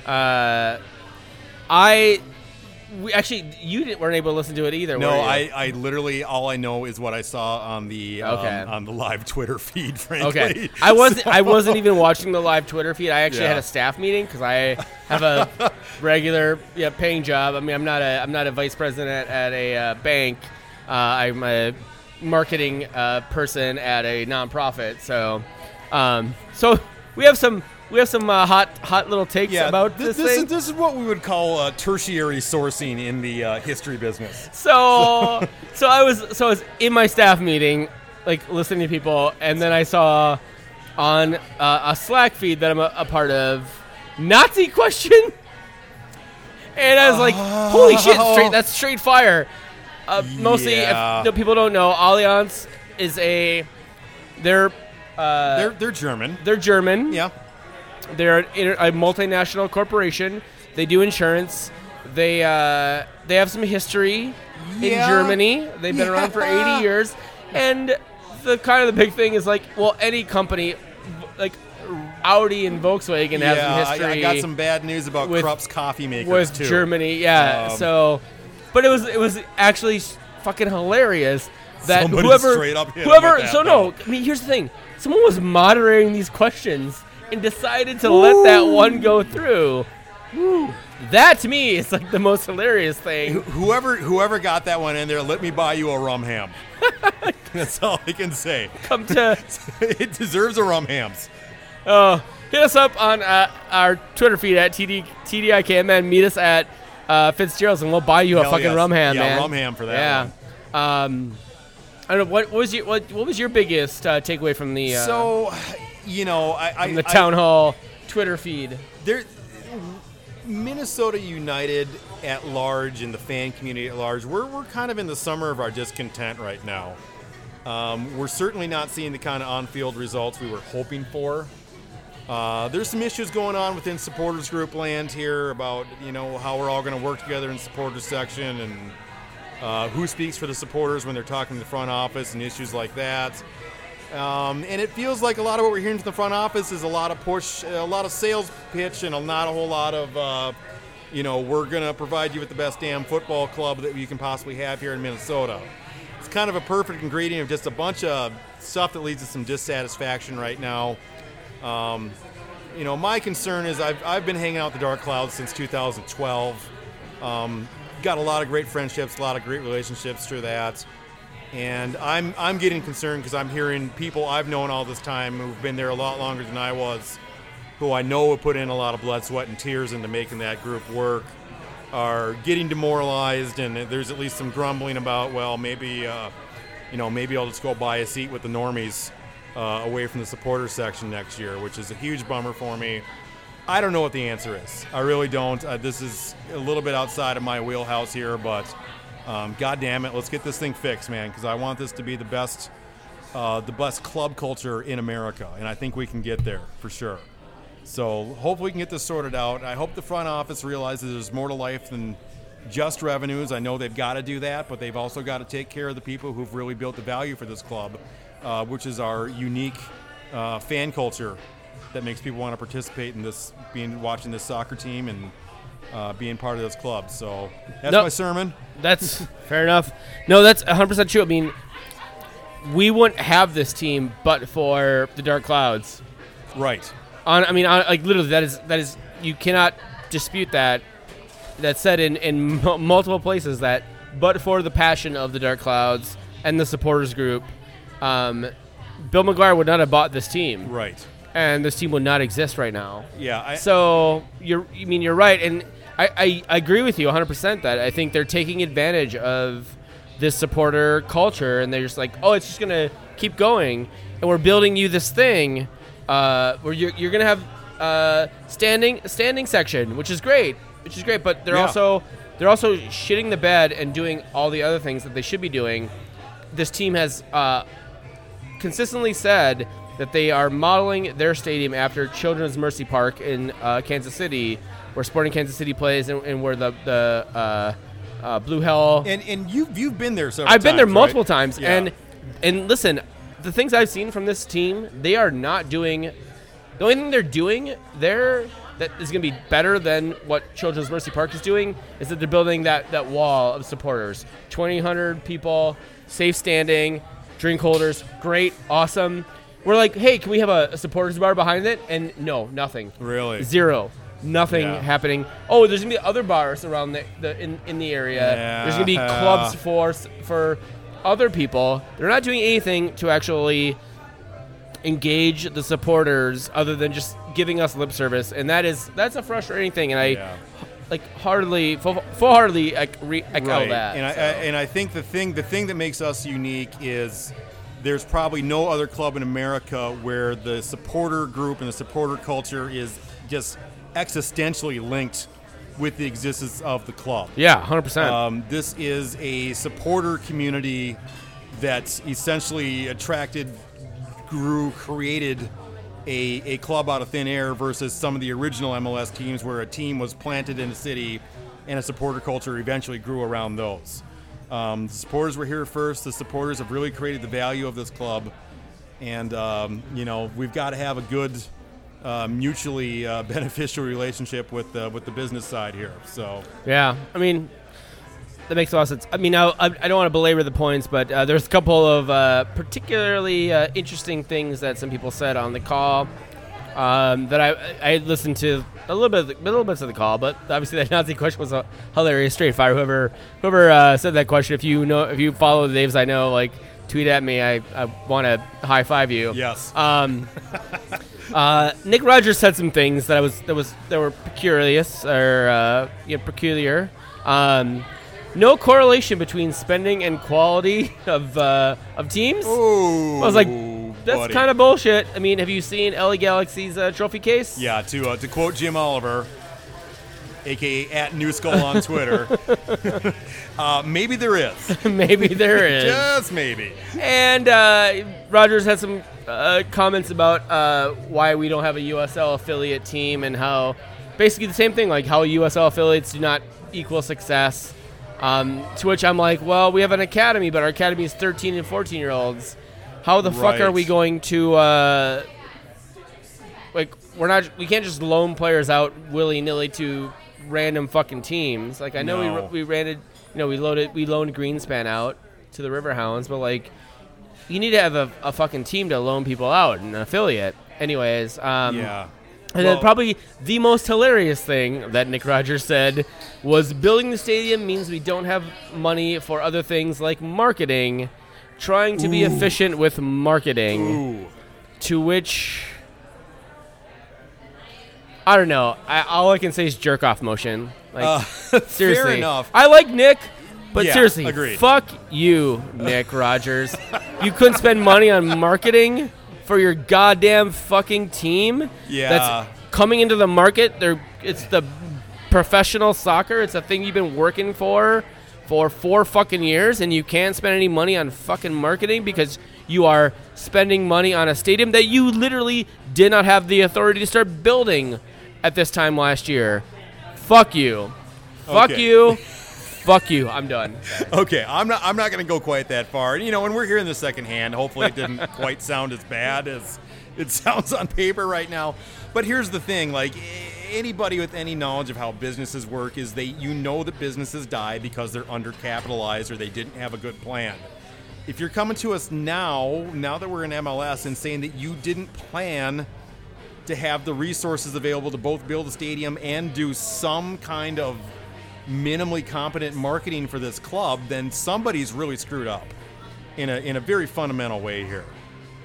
Speaker 1: Uh, I we actually you didn't, weren't able to listen to it either.
Speaker 3: No? I, I literally all I know is what I saw on the um,
Speaker 1: Okay.
Speaker 3: on the live Twitter feed. Frankly,
Speaker 1: Okay, I wasn't.
Speaker 3: So-
Speaker 1: I wasn't even watching the live Twitter feed. I actually
Speaker 3: Yeah.
Speaker 1: had a staff meeting because I have a regular, yeah, paying job. I mean, I'm not a, I'm not a vice president at a uh, bank. Uh, I'm a marketing uh, person at a nonprofit. So, um, so we have some, we have some uh, hot, hot little takes
Speaker 3: Yeah,
Speaker 1: about
Speaker 3: this,
Speaker 1: this,
Speaker 3: is, this is what we would call uh, tertiary sourcing in the uh, history business.
Speaker 1: So, so I was so I was in my staff meeting, like listening to people, and then I saw on uh, a Slack feed that I'm a, a part of Nazi question, and I was like, "Holy shit! Straight that's straight fire." Uh, mostly,
Speaker 3: Yeah.
Speaker 1: if no, people don't know, Allianz is a they're uh,
Speaker 3: They're they're German.
Speaker 1: they're German.
Speaker 3: Yeah.
Speaker 1: They're a multinational corporation. They do insurance. They uh, they have some history in Germany. They've been around for 80 years, and the kind of the big thing is like, well, any company, like Audi and Volkswagen have
Speaker 3: yeah,
Speaker 1: some
Speaker 3: I,
Speaker 1: history
Speaker 3: I got some bad news about
Speaker 1: with-
Speaker 3: Krupp's coffee makers
Speaker 1: with
Speaker 3: too.
Speaker 1: Germany. Yeah,
Speaker 3: Um,
Speaker 1: so, but it was it was actually fucking hilarious that
Speaker 3: Somebody
Speaker 1: whoever
Speaker 3: straight up hit
Speaker 1: whoever.
Speaker 3: that,
Speaker 1: so no, I mean here's the thing: someone was moderating these questions and decided to let that one go through. That to me is like the most hilarious thing.
Speaker 3: Whoever whoever got that one in there, let me buy you a rum ham. That's all I can say.
Speaker 1: Come to
Speaker 3: it deserves a rum hams.
Speaker 1: uh, hit us up on uh, our Twitter feed at TD, TDIKMN. Meet us at uh, Fitzgerald's and we'll buy you a fucking
Speaker 3: yes.
Speaker 1: rum ham,
Speaker 3: Yeah,
Speaker 1: man.
Speaker 3: rum ham for that
Speaker 1: Yeah. Um, I don't know what, what was your what, what was your biggest uh, takeaway from the uh,
Speaker 3: so, you know, I, I
Speaker 1: the
Speaker 3: I-
Speaker 1: town hall Twitter feed?
Speaker 3: there Minnesota United at large and the fan community at large, we're, we're kind of in the summer of our discontent right now. Um, we're certainly not seeing the kind of on-field results we were hoping for. Uh, there's some issues going on within supporters group land here about you know how we're all going to work together in supporters section and uh, who speaks for the supporters when they're talking to the front office and issues like that. Um, and it feels like a lot of what we're hearing from the front office is a lot of push, a lot of sales pitch, and not a whole lot of, uh, you know, we're going to provide you with the best damn football club that you can possibly have here in Minnesota. It's kind of a perfect ingredient of just a bunch of stuff that leads to some dissatisfaction right now. Um, you know, my concern is I've, I've been hanging out with the Dark Clouds since 2012. Um, got a lot of great friendships, a lot of great relationships through that. And I'm, I'm getting concerned because I'm hearing people I've known all this time who've been there a lot longer than I was, who I know have put in a lot of blood, sweat, and tears into making that group work, are getting demoralized. And there's at least some grumbling about, well, maybe, uh, you know, maybe I'll just go buy a seat with the normies uh, away from the supporters section next year, which is a huge bummer for me. I don't know what the answer is. I really don't. Uh, this is a little bit outside of my wheelhouse here, but um, God damn it, let's get this thing fixed, man, because I want this to be the best, uh, the best club culture in America, and I think we can get there for sure. So hopefully we can get this sorted out. I hope the front office realizes there's more to life than just revenues. I know they've got to do that, but they've also got to take care of the people who've really built the value for this club, uh, which is our unique uh, fan culture that makes people want to participate in this, being watching this soccer team and uh, being part of those clubs. So that's
Speaker 1: No.
Speaker 3: my sermon.
Speaker 1: That's fair enough. No, that's 100% true. I mean, we wouldn't have this team but for the Dark Clouds.
Speaker 3: Right.
Speaker 1: On, I mean, on, like literally, that is that is you cannot dispute that. That's said in in mu- multiple places that, but for the passion of the Dark Clouds and the supporters group, um, Bill McGuire would not have bought this team,
Speaker 3: Right.
Speaker 1: And this team would not exist right now.
Speaker 3: Yeah. I,
Speaker 1: So you're, I mean, you're right, and I, I, I agree with you 100 percent that I think they're taking advantage of this supporter culture, and they're just like, oh, it's just gonna keep going, and we're building you this thing uh, where you're, you're gonna have uh, standing standing section, which is great, which is great, but they're
Speaker 3: Yeah.
Speaker 1: also they're also shitting the bed and doing all the other things that they should be doing. This team has uh, consistently said that they are modeling their stadium after Children's Mercy Park in uh, Kansas City, where Sporting Kansas City plays, and, and where the the uh, uh, Blue Hell.
Speaker 3: and and you you've been there several
Speaker 1: I've been there multiple
Speaker 3: right?
Speaker 1: times,
Speaker 3: Yeah.
Speaker 1: and and listen, the things I've seen from this team, they are not doing. The only thing they're doing there that is going to be better than what Children's Mercy Park is doing is that they're building that that wall of supporters, 2,000 people, safe standing, drink holders, great, awesome. We're like, hey, can we have a, a supporters bar behind it? And no, nothing.
Speaker 3: Really?
Speaker 1: Zero. Nothing
Speaker 3: Yeah.
Speaker 1: happening. Oh, there's gonna be other bars around the, the in, in the area. There's gonna be
Speaker 3: Yeah.
Speaker 1: clubs for s- for other people. They're not doing anything to actually engage the supporters other than just giving us lip service, and that is that's a frustrating thing. And I
Speaker 3: Yeah.
Speaker 1: like hardly full heartedly ec- re- echo that.
Speaker 3: And I. I and I think the thing the thing that makes us unique is there's probably no other club in America where the supporter group and the supporter culture is just existentially linked with the existence of the club.
Speaker 1: yeah, hundred percent.
Speaker 3: Um, this is a supporter community that essentially attracted, grew, created a, a club out of thin air versus some of the original MLS teams where a team was planted in a city and a supporter culture eventually grew around those. Um, the supporters were here first. The supporters have really created the value of this club. And, um, you know, we've got to have a good, uh, mutually uh, beneficial relationship with, the with the business side here. So,
Speaker 1: Yeah, I mean, that makes a lot of sense. I mean, I, I don't want to belabor the points, but uh, there's a couple of uh, particularly uh, interesting things that some people said on the call um, that I I listened to a little bit, of the, little bits of the call, but obviously that Nazi question was a hilarious, straight fire. Whoever whoever uh, said that question, if you know, if you follow the names I know, like tweet at me. I, I want to high five you.
Speaker 3: yes.
Speaker 1: Um, uh, Nick Rogers said some things that I was that was that were peculiar or uh, peculiar. Um, no correlation between spending and quality of uh, of teams.
Speaker 3: Ooh,
Speaker 1: I was like, that's kind of bullshit. I mean, have you seen LA Galaxy's uh, trophy case?
Speaker 3: Yeah, to uh, to quote Jim Oliver, aka at New Skull on Twitter, uh, maybe there is,
Speaker 1: maybe there is.
Speaker 3: just maybe.
Speaker 1: And uh, Rogers had some uh, comments about uh, why we don't have a USL affiliate team and how basically the same thing, like how USL affiliates do not equal success. Um, to which I'm like, well, we have an academy, but our academy is 13 and 14 year olds. How the fuck are we going to uh, like? We're not. We can't just loan players out willy nilly to random fucking teams. Like I know
Speaker 3: No.
Speaker 1: we we rented, you know, we loaded we loaned Greenspan out to the Riverhounds, but like you need to have a, a fucking team to loan people out, an affiliate. Anyways, um,
Speaker 3: Yeah.
Speaker 1: and then probably the most hilarious thing that Nick Rogers said was building the stadium means we don't have money for other things like marketing, trying to be efficient with marketing.
Speaker 3: Ooh.
Speaker 1: To which I don't know. I, all I can say is jerk off motion. Like
Speaker 3: Uh,
Speaker 1: seriously,
Speaker 3: Fair enough.
Speaker 1: I like Nick, but
Speaker 3: Yeah,
Speaker 1: seriously,
Speaker 3: agreed.
Speaker 1: fuck you, Nick Rogers. you couldn't spend money on marketing for your goddamn fucking team.
Speaker 3: Yeah.
Speaker 1: that's coming into the market. They're it's the professional soccer. It's a thing you've been working for for four fucking years, and you can't spend any money on fucking marketing because you are spending money on a stadium that you literally did not have the authority to start building at this time last year. Fuck you. Fuck
Speaker 3: Okay.
Speaker 1: you. Fuck you. I'm done.
Speaker 3: Okay, I'm not. I'm not going to go quite that far. You know, when we're here in the second hand, hopefully it didn't quite sound as bad as it sounds on paper right now. But here's the thing: like anybody with any knowledge of how businesses work is they you know that businesses die because they're undercapitalized or they didn't have a good plan. If you're coming to us now, now that we're in MLS, and saying that you didn't plan to have the resources available to both build a stadium and do some kind of minimally competent marketing for this club, then somebody's really screwed up in a, in a very fundamental way here.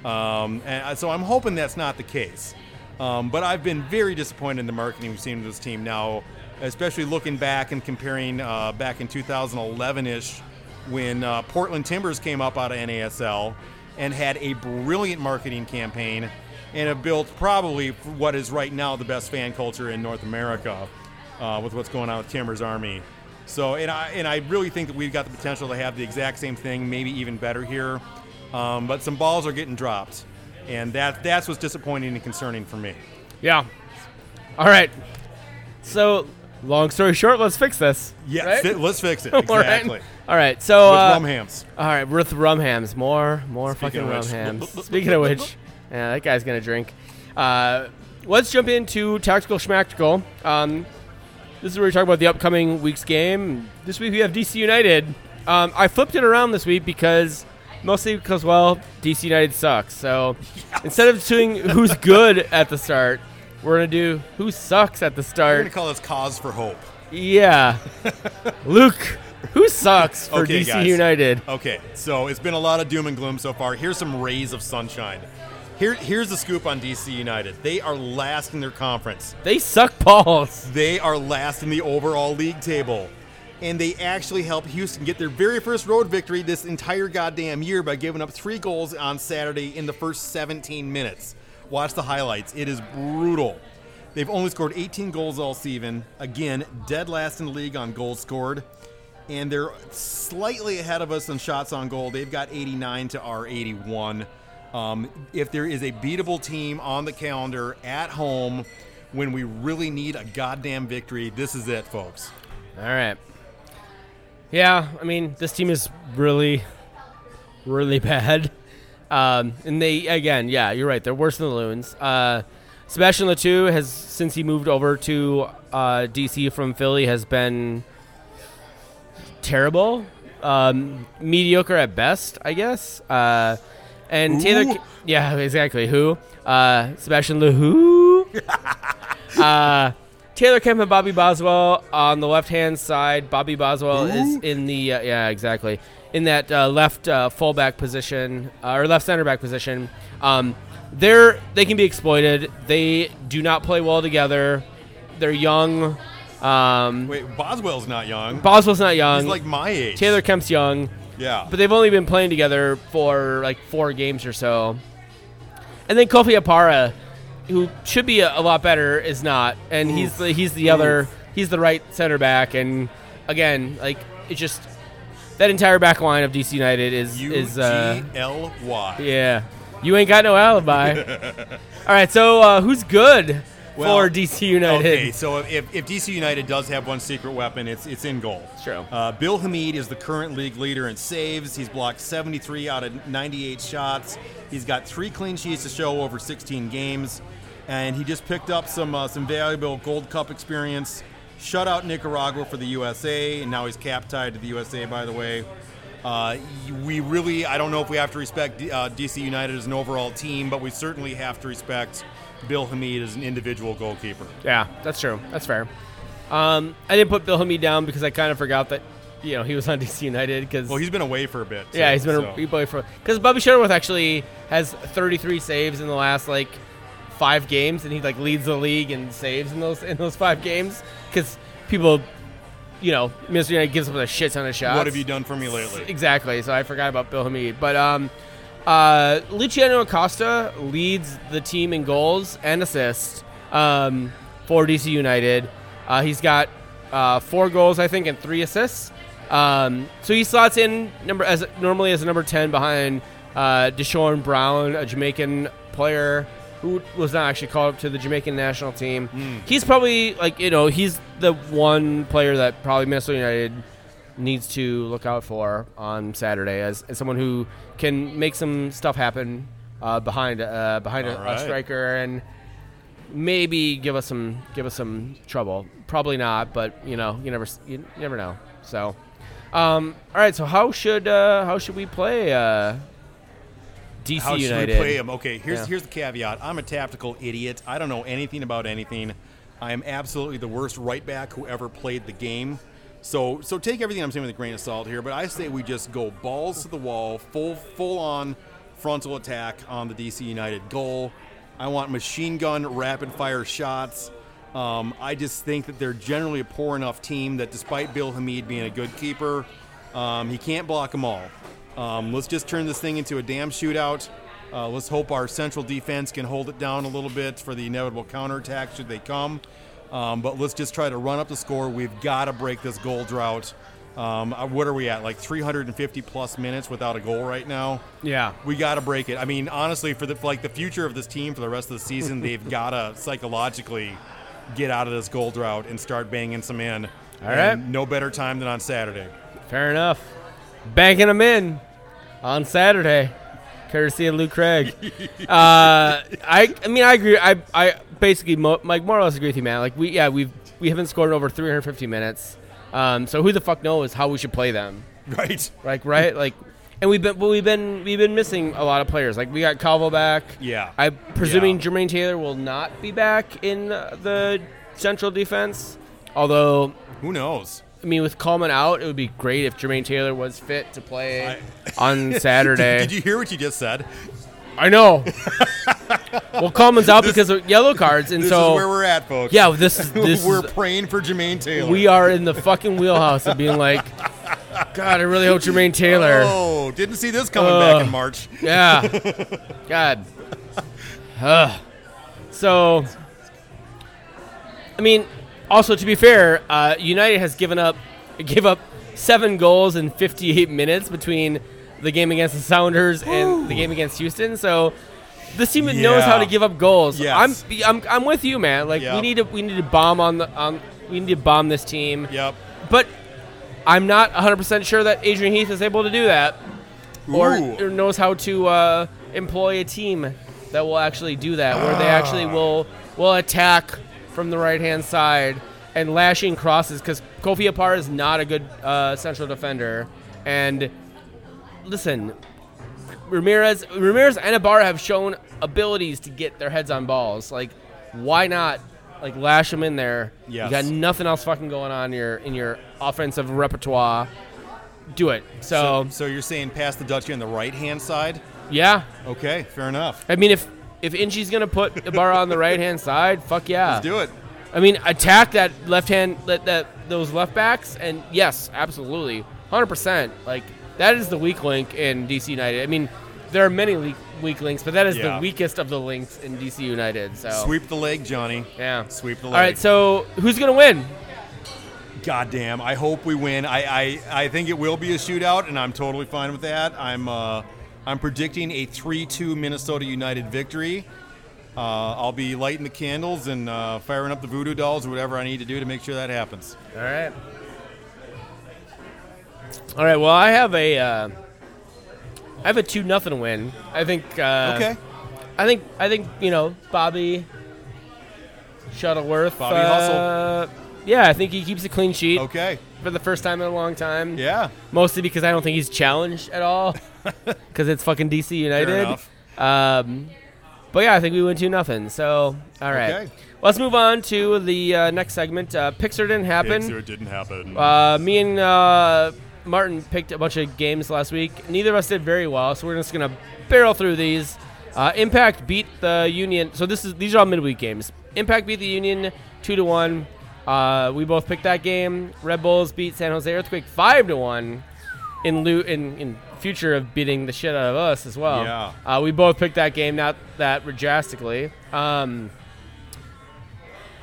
Speaker 3: Um, and so I'm hoping that's not the case. Um, but I've been very disappointed in the marketing we've seen with this team now, especially looking back and comparing uh, back in 2011 ish when uh, Portland Timbers came up out of NASL and had a brilliant marketing campaign and have built probably what is right now the best fan culture in North America uh, with what's going on with Timbers Army. So, and I and I really think that we've got the potential to have the exact same thing, maybe even better here. Um, but some balls are getting dropped, and that that's what's disappointing and concerning for me.
Speaker 1: Yeah. All right. So, long story short, let's fix this.
Speaker 3: Yeah,
Speaker 1: Right?
Speaker 3: fi- let's fix it
Speaker 1: All right.
Speaker 3: exactly.
Speaker 1: All right. So,
Speaker 3: With
Speaker 1: uh,
Speaker 3: rum hams.
Speaker 1: all right, with rum hams, more, more
Speaker 3: Speaking
Speaker 1: fucking rum hams. Speaking of which, yeah, that guy's gonna drink. Uh, let's jump into tactical schmactical. Um, this is where we talk about the upcoming week's game. This week we have DC United. Um, I flipped it around this week because mostly because well, DC United sucks. So instead of doing who's good at the start, we're gonna do who sucks at the start.
Speaker 3: We're gonna call this cause for hope.
Speaker 1: Yeah, Luke, who sucks for
Speaker 3: Okay,
Speaker 1: DC
Speaker 3: guys.
Speaker 1: United?
Speaker 3: Okay, so it's been a lot of doom and gloom so far. Here's some rays of sunshine. Here, here's the scoop on DC United. They are last in their conference.
Speaker 1: They suck balls.
Speaker 3: They are last in the overall league table. And they actually helped Houston get their very first road victory this entire goddamn year by giving up three goals on Saturday in the first 17 minutes. Watch the highlights. It is brutal. They've only scored 18 goals all season. Again, dead last in the league on goals scored. And they're slightly ahead of us on shots on goal. They've got 89 to our 81. Um, if there is a beatable team on the calendar at home when we really need a goddamn victory, this is it, folks.
Speaker 1: All right. Yeah, I mean, this team is really, really bad. Um, and they, again, yeah, you're right. They're worse than the Loons. Uh, Sebastien Le Toux has, since he moved over to uh, DC from Philly, has been terrible. Um, mediocre at best, I guess. Uh, and Taylor, yeah, exactly. Who? Uh, Sebastian LeHou. Taylor Kemp and Bobby Boswell on the left hand side. Bobby Boswell is in the uh, yeah exactly in that uh, left uh, fullback position uh, or left center back position. Um, they're they can be exploited. They do not play well together. They're young. Um,
Speaker 3: Wait, Boswell's not young.
Speaker 1: Boswell's not young.
Speaker 3: He's like my age.
Speaker 1: Taylor Kemp's young,
Speaker 3: Yeah.
Speaker 1: but they've only been playing together for like four games or so. And then Kofi Opare, who should be a, a lot better, is not, and he's the he's the other he's the right center back, and again, like it's just that entire back line of DC United is
Speaker 3: U
Speaker 1: is uh,
Speaker 3: L Y.
Speaker 1: yeah. You ain't got no alibi. All right, so uh, who's good
Speaker 3: Well,
Speaker 1: for DC United?
Speaker 3: Okay, so if, if DC United does have one secret weapon, it's it's in goal.
Speaker 1: True.
Speaker 3: Uh, Bill Hamid is the current league leader in saves. He's blocked 73 out of 98 shots. He's got three clean sheets to show over 16 games, and he just picked up some uh, some valuable Gold Cup experience. Shut out Nicaragua for the USA, and now he's cap tied to the USA. By the way, uh, we really I don't know if we have to respect D- uh, DC United as an overall team, but we certainly have to respect Bill Hamid as an individual goalkeeper.
Speaker 1: Yeah, that's true. That's fair. Um, I didn't put Bill Hamid down because I kind of forgot that, you know, he was on DC United because
Speaker 3: Well, he's been away for a bit.
Speaker 1: yeah, he's been
Speaker 3: so.
Speaker 1: a he played for because Bobby Shuttleworth actually has 33 saves in the last like five games, and he like leads the league and saves in those in those five games because people, you know, Mr. United gives up a shit ton of shots.
Speaker 3: What have you done for me lately?
Speaker 1: Exactly. So I forgot about Bill Hamid. But um, uh, Luciano Acosta leads the team in goals and assists um, for DC United. Uh, he's got uh, four goals, I think, and three assists. Um, so he slots in number as normally as a number ten behind uh, Deshorn Brown, a Jamaican player who was not actually called up to the Jamaican national team. He's probably like you know he's the one player that probably Minnesota United needs to look out for on Saturday as, as someone who can make some stuff happen uh, behind uh, behind a,
Speaker 3: All
Speaker 1: a striker and maybe give us some give us some trouble. Probably not, but you know you never you never know. So, um, all right. So how should uh, how should we play uh, DC
Speaker 3: How should
Speaker 1: United?
Speaker 3: we play him? Okay, here's
Speaker 1: Yeah.
Speaker 3: here's the caveat. I'm a tactical idiot. I don't know anything about anything. I am absolutely the worst right back who ever played the game. So so take everything I'm saying with a grain of salt here. But I say we just go balls to the wall, full full on frontal attack on the DC United goal. I want machine gun rapid fire shots. Um, I just think that they're generally a poor enough team that despite Bill Hamid being a good keeper, um, he can't block them all. Um, let's just turn this thing into a damn shootout. Uh, let's hope our central defense can hold it down a little bit for the inevitable counterattack should they come. Um, but let's just try to run up the score. We've got to break this goal drought. Um, uh, what are we at? Like 350 plus minutes without a goal right now.
Speaker 1: Yeah.
Speaker 3: We got to break it. I mean, honestly, for the for like the future of this team for the rest of the season, they've got to psychologically get out of this goal drought and start banging some in.
Speaker 1: All right.
Speaker 3: No better time than on Saturday.
Speaker 1: Fair enough. Banking them in on Saturday, courtesy of Lou Craig. uh, I, I mean, I agree. I, I basically, mo- like, more or less agree with you, man. Like, we, yeah, we've we haven't scored over 350 minutes. Um, so who the fuck knows how we should play them?
Speaker 3: Right.
Speaker 1: Like, right? Like, and we've been, well, we've been, we've been missing a lot of players. Like, we got Calvo back.
Speaker 3: Yeah.
Speaker 1: I'm presuming
Speaker 3: Yeah.
Speaker 1: Jermaine Taylor will not be back in the central defense. Although
Speaker 3: Who knows?
Speaker 1: I mean, with Coleman out, it would be great if Jermaine Taylor was fit to play
Speaker 3: I-
Speaker 1: on Saturday.
Speaker 3: Did you hear what you just said?
Speaker 1: I know. well, Coleman's out because of yellow cards, and
Speaker 3: This
Speaker 1: so
Speaker 3: is where we're at, folks.
Speaker 1: yeah, this is this
Speaker 3: we're
Speaker 1: is,
Speaker 3: praying for Jermaine Taylor.
Speaker 1: we are in the fucking wheelhouse of being like, God, I really hope Jermaine Taylor.
Speaker 3: Oh, didn't see this coming
Speaker 1: Ugh.
Speaker 3: back in March.
Speaker 1: Yeah. God. Ugh. So, I mean, also to be fair, uh, United has given up, give up seven goals in 58 minutes between the game against the Sounders and the game against Houston. So. This team knows how to give up goals.
Speaker 3: Yes.
Speaker 1: I'm, I'm, I'm with you, man. Like we need to, we need to bomb on the, on, we need to bomb this team.
Speaker 3: Yep.
Speaker 1: But I'm not 100% sure that Adrian Heath is able to do that or, or knows how to uh, employ a team that will actually do that, where they actually
Speaker 3: Ah.
Speaker 1: will will attack from the right hand side and lashing crosses because Kofi Opare is not a good uh, central defender. And listen, Ramirez, Ramirez and Ibarra have shown abilities to get their heads on balls. Like, why not? Like lash them in there.
Speaker 3: Yes.
Speaker 1: You got nothing else fucking going on in your in your offensive repertoire. Do it. So,
Speaker 3: So, so you're saying pass the Dutchie on the right hand side?
Speaker 1: yeah,
Speaker 3: Okay, fair enough.
Speaker 1: I mean, if if Inchy's gonna put Ibarra on the right hand side, fuck yeah.
Speaker 3: Let's do it.
Speaker 1: I mean, attack that left hand, that, that those left backs, and yes, absolutely, hundred percent. Like that is the weak link in DC United. I mean, there are many le- weak links, but that is
Speaker 3: Yeah.
Speaker 1: the weakest of the links in DC United. So
Speaker 3: Sweep the leg, Johnny.
Speaker 1: yeah.
Speaker 3: Sweep the leg.
Speaker 1: All right, so who's gonna win?
Speaker 3: Goddamn, I hope we win. I, I, I think it will be a shootout, and I'm totally fine with that. I'm uh, I'm predicting a 3-2 Minnesota United victory. Uh, I'll be lighting the candles and uh, firing up the voodoo dolls or whatever I need to do to make sure that happens.
Speaker 1: All right. All right. Well, I have a uh, I have a two nothing win. I think. Uh,
Speaker 3: Okay.
Speaker 1: I think I think you know Bobby Shuttleworth.
Speaker 3: Bobby
Speaker 1: uh, Yeah, I think he keeps a clean sheet
Speaker 3: Okay.
Speaker 1: for the first time in a long time.
Speaker 3: Yeah.
Speaker 1: Mostly because I don't think he's challenged at all. Because it's fucking DC United.
Speaker 3: enough.
Speaker 1: Um, but yeah, I think we went two nothing. So all right,
Speaker 3: Okay.
Speaker 1: let's move on to the uh, next segment. Uh, Pixar didn't happen.
Speaker 3: Pixar didn't happen.
Speaker 1: Uh, me and uh, Martin picked a bunch of games last week. Neither of us did very well, so we're just gonna barrel through these. Uh, Impact beat the Union. So this is these are all midweek games. Impact beat the Union two to one. Uh, we both picked that game. Red Bulls beat San Jose Earthquake five to one. In loot in, in future of beating the shit out of us as well.
Speaker 3: Yeah.
Speaker 1: Uh, we both picked that game, not that drastically. Um,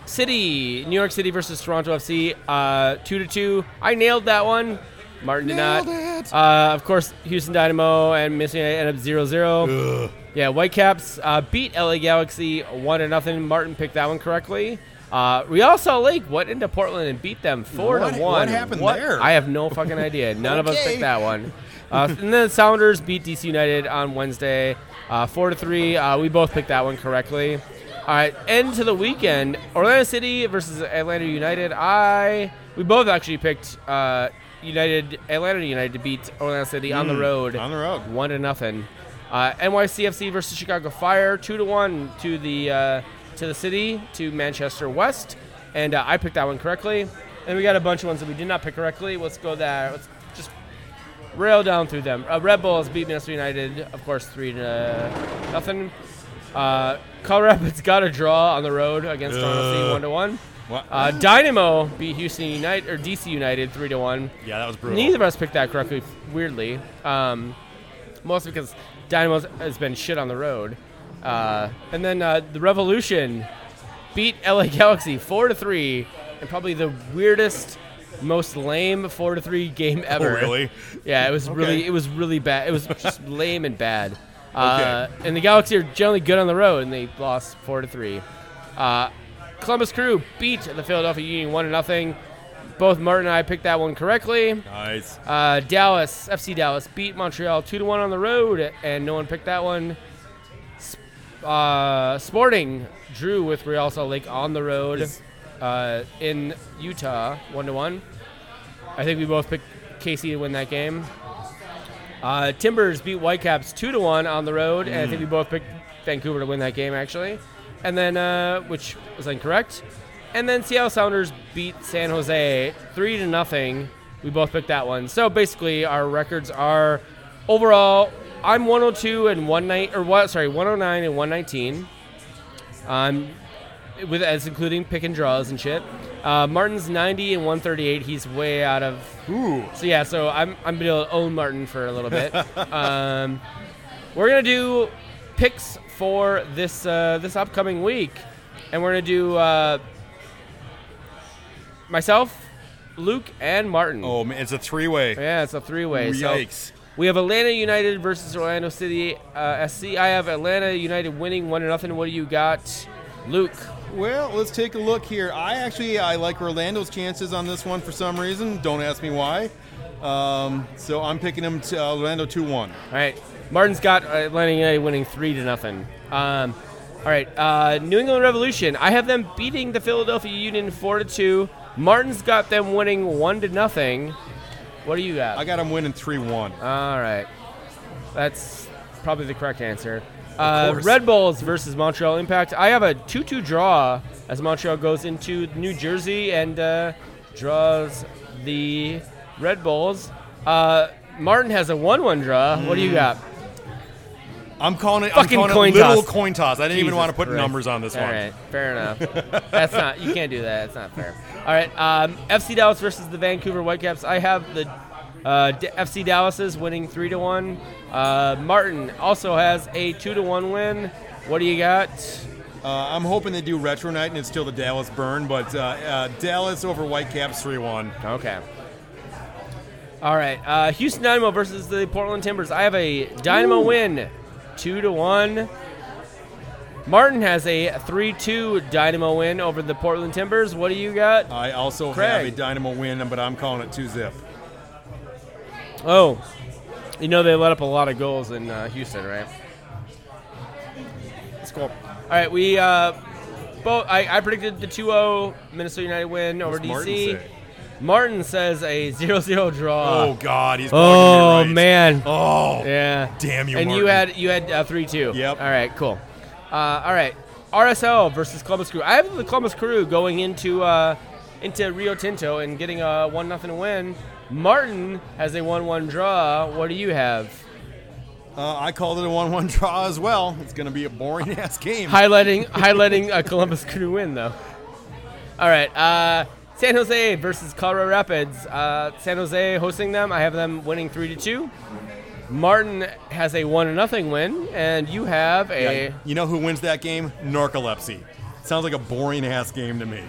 Speaker 1: City, New York City versus Toronto FC, uh, two to two. I nailed that one. Martin did
Speaker 3: Nailed
Speaker 1: not.
Speaker 3: it.
Speaker 1: Uh, of course, Houston Dynamo and Missing United ended up 0 0. Yeah, Whitecaps uh, beat LA Galaxy one to nothing. Martin picked that one correctly. Uh, Real Salt Lake went into Portland and beat them four
Speaker 3: What-
Speaker 1: to
Speaker 3: what
Speaker 1: one.
Speaker 3: happened there?
Speaker 1: I have no fucking idea. None of us picked that one. Uh, and then the Sounders beat DC United on Wednesday, uh, four to three. Uh, we both picked that one correctly. All right, end to the weekend: Orlando City versus Atlanta United. I we both actually picked uh, United, Atlanta United to beat Orlando City on the
Speaker 3: Mm,
Speaker 1: road,
Speaker 3: on the road.
Speaker 1: one to nothing. Uh, NYCFC versus Chicago Fire, two to one to the uh, to the city to Manchester West, and uh, I picked that one correctly. And we got a bunch of ones that we did not pick correctly. Let's go there. Let's rail down through them. Uh, Red Bulls beat Minnesota United, of course, three to nothing. Uh, Colorado Rapids got a draw on the road against Toronto City, one to one.
Speaker 3: What?
Speaker 1: Uh, Dynamo beat Houston United or DC United three to one.
Speaker 3: yeah, that was brutal.
Speaker 1: Neither of us picked that correctly, weirdly. Um, mostly because Dynamo has been shit on the road. Uh, and then uh, the Revolution beat LA Galaxy four to three, and probably the weirdest, most lame four to three game
Speaker 3: oh,
Speaker 1: ever.
Speaker 3: really?
Speaker 1: Yeah, it was really it was really bad. It was just lame and bad. Uh, And the Galaxy are generally good on the road, and they lost four to three. Uh, Columbus Crew beat the Philadelphia Union one to nothing. Both Martin and I picked that one correctly.
Speaker 3: Nice.
Speaker 1: Uh, Dallas FC Dallas beat Montreal two to one on the road, and no one picked that one. Uh, Sporting drew with Real Salt Lake on the road
Speaker 3: Is-
Speaker 1: uh, in Utah, one to one. I think we both picked KC to win that game. Uh, Timbers beat Whitecaps two to one on the road, and I think we both picked Vancouver to win that game actually. And then, uh, which was incorrect. And then Seattle Sounders beat San Jose three to nothing. We both picked that one. So basically, our records are overall. I'm 102 and one night, or what? Sorry, 109 and 119. Um, with as including pick and draws and shit. Uh, Martin's 90 and 138. He's way out of
Speaker 3: Ooh.
Speaker 1: so yeah, so I'm I'm gonna own Martin for a little bit. um, we're gonna do picks for this uh, this upcoming week, and we're gonna do uh, myself, Luke, and Martin.
Speaker 3: Oh man, it's a three-way.
Speaker 1: Yeah, it's a three-way. So
Speaker 3: Yikes.
Speaker 1: we have Atlanta United versus Orlando City uh, SC. I have Atlanta United winning one to nothing. What do you got, Luke?
Speaker 3: Well, let's take a look here. I actually I like Orlando's chances on this one for some reason. Don't ask me why. Um, so I'm picking him to uh, Orlando two one.
Speaker 1: All right, Martin's got Atlanta United winning three to nothing. Um, all right, uh, New England Revolution. I have them beating the Philadelphia Union four to two. Martin's got them winning one to nothing. What do you got?
Speaker 3: I got them winning three one.
Speaker 1: All right, that's probably the correct answer. Uh. Red Bulls versus Montreal Impact. I have a 2-2 draw as Montreal goes into New Jersey and uh, draws the Red Bulls. Uh, Martin has a 1-1 draw. What do you got?
Speaker 3: I'm calling it. I'm
Speaker 1: Fucking
Speaker 3: calling
Speaker 1: coin
Speaker 3: it little
Speaker 1: toss.
Speaker 3: coin toss. I didn't even want to put
Speaker 1: Christ.
Speaker 3: numbers on this
Speaker 1: All
Speaker 3: one.
Speaker 1: right, fair enough. That's not. You can't do that. It's not fair. All right, um, FC Dallas versus the Vancouver Whitecaps. I have the uh, D- FC Dallas's winning three to one. Uh, Martin also has a two to one win. What do you got?
Speaker 3: Uh, I'm hoping they do retro night and it's still the Dallas burn, but uh, uh, Dallas over Whitecaps three one.
Speaker 1: Okay. All right, uh, Houston Dynamo versus the Portland Timbers. I have a Dynamo win, two to one. Martin has a three-two Dynamo win over the Portland Timbers. What do you got?
Speaker 3: I also have a Dynamo win, but I'm calling it two zip.
Speaker 1: Oh, you know they let up a lot of goals in uh, Houston, right? That's cool. All right, we uh, both. I, I predicted the 2-0 Minnesota United win over
Speaker 3: What's
Speaker 1: DC.
Speaker 3: Martin say?
Speaker 1: Martin says a 0-0 draw.
Speaker 3: oh God, he's.
Speaker 1: Oh,
Speaker 3: right.
Speaker 1: man.
Speaker 3: Oh.
Speaker 1: Yeah.
Speaker 3: Damn you,
Speaker 1: And you had you had uh, three two.
Speaker 3: Yep.
Speaker 1: All right. Cool. Uh, all right. RSL versus Columbus Crew. I have the Columbus Crew going into uh, into Rio Tinto and getting a one nothing win. Martin has a one one draw. What do you have?
Speaker 3: Uh, I called it a one-one draw as well. It's going to be a boring ass game.
Speaker 1: Highlighting highlighting a Columbus Crew win though. All right. Uh, San Jose versus Colorado Rapids. Uh, San Jose hosting them. I have them winning three to two. Martin has a one to nothing win, and you have a.
Speaker 3: Yeah, you know who wins that game? Narcolepsy. Sounds like a boring ass game to me.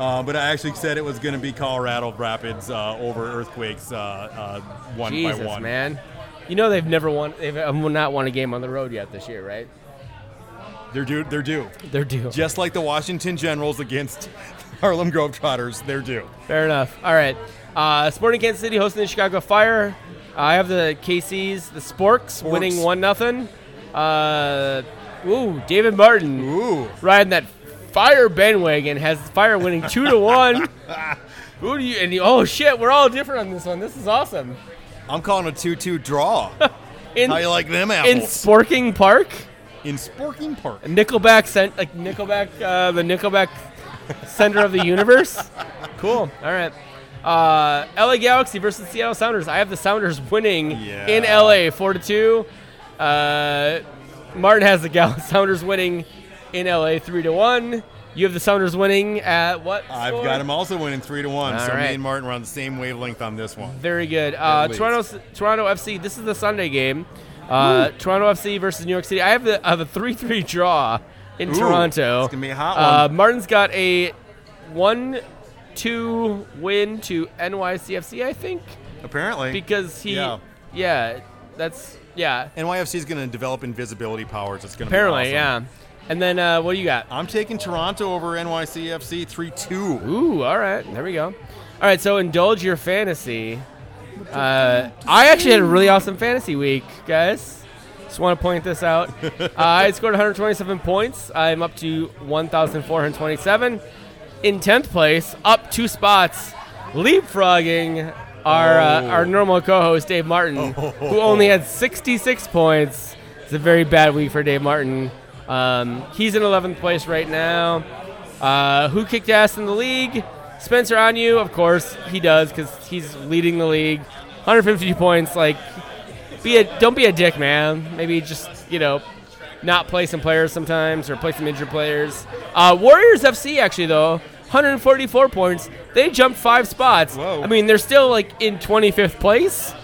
Speaker 3: Uh, but I actually said it was going to be Colorado Rapids uh, over Earthquakes uh, uh, one
Speaker 1: Jesus,
Speaker 3: by one.
Speaker 1: man. You know they've never won. They've uh, not won a game on the road yet this year, right?
Speaker 3: They're due. They're due.
Speaker 1: They're due.
Speaker 3: Just like the Washington Generals against Harlem Globetrotters, they're due.
Speaker 1: Fair enough. All right. Uh, Sporting Kansas City hosting the Chicago Fire. I have the KCs, the Sporks, winning one nothing. Uh, ooh, David Martin
Speaker 3: Ooh.
Speaker 1: riding that Fire bandwagon has Fire winning two to one. Who do you? And you, oh shit, we're all different on this one. This is awesome.
Speaker 3: I'm calling a 2-2 draw.
Speaker 1: In
Speaker 3: How you like them apples? in?
Speaker 1: Sporking Park,
Speaker 3: In Sporking Park.
Speaker 1: Nickelback sent like Nickelback, uh, the Nickelback center of the universe. Cool. All right. Uh, LA Galaxy versus Seattle Sounders. I have the Sounders winning
Speaker 3: Yeah.
Speaker 1: in LA, four to two. Uh, Martin has the Gal- Sounders winning in LA, three to one. You have the Sounders winning at what?
Speaker 3: I've got them also winning three to one.
Speaker 1: All
Speaker 3: so
Speaker 1: right.
Speaker 3: me and Martin were on the same wavelength on this one.
Speaker 1: Very good. Uh. Toronto, Toronto FC. This is the Sunday game. Uh, Toronto FC versus New York City. I have the I have a three-three draw in
Speaker 3: Ooh,
Speaker 1: Toronto.
Speaker 3: it's gonna be a hot
Speaker 1: Uh. Martin's got a one-two win to NYCFC, I think,
Speaker 3: Apparently,
Speaker 1: because he,
Speaker 3: Yeah.
Speaker 1: yeah, that's yeah.
Speaker 3: NYFC is going to develop invisibility powers. It's going to
Speaker 1: Apparently,
Speaker 3: be awesome.
Speaker 1: yeah. And then uh, what do you got?
Speaker 3: I'm taking Toronto over NYCFC 3-2.
Speaker 1: Ooh, all right. There we go. All right, so indulge your fantasy. Uh, I actually had a really awesome fantasy week, guys. Just want to point this out. uh, I scored 127 points. I'm up to 1,427. In 10th place, up two spots, leapfrogging our uh,
Speaker 3: Oh.
Speaker 1: our normal co-host Dave Martin, who only had 66 points. It's a very bad week for Dave Martin. Um, he's in 11th place right now. Uh, who kicked ass in the league? Spencer on you, of course he does because he's leading the league. 150 points. Like, be a don't be a dick, man. Maybe just you know, not play some players sometimes or play some injured players. Uh, Warriors FC actually though, 144 points. They jumped five spots.
Speaker 3: Whoa.
Speaker 1: I mean, they're still like in 25th place,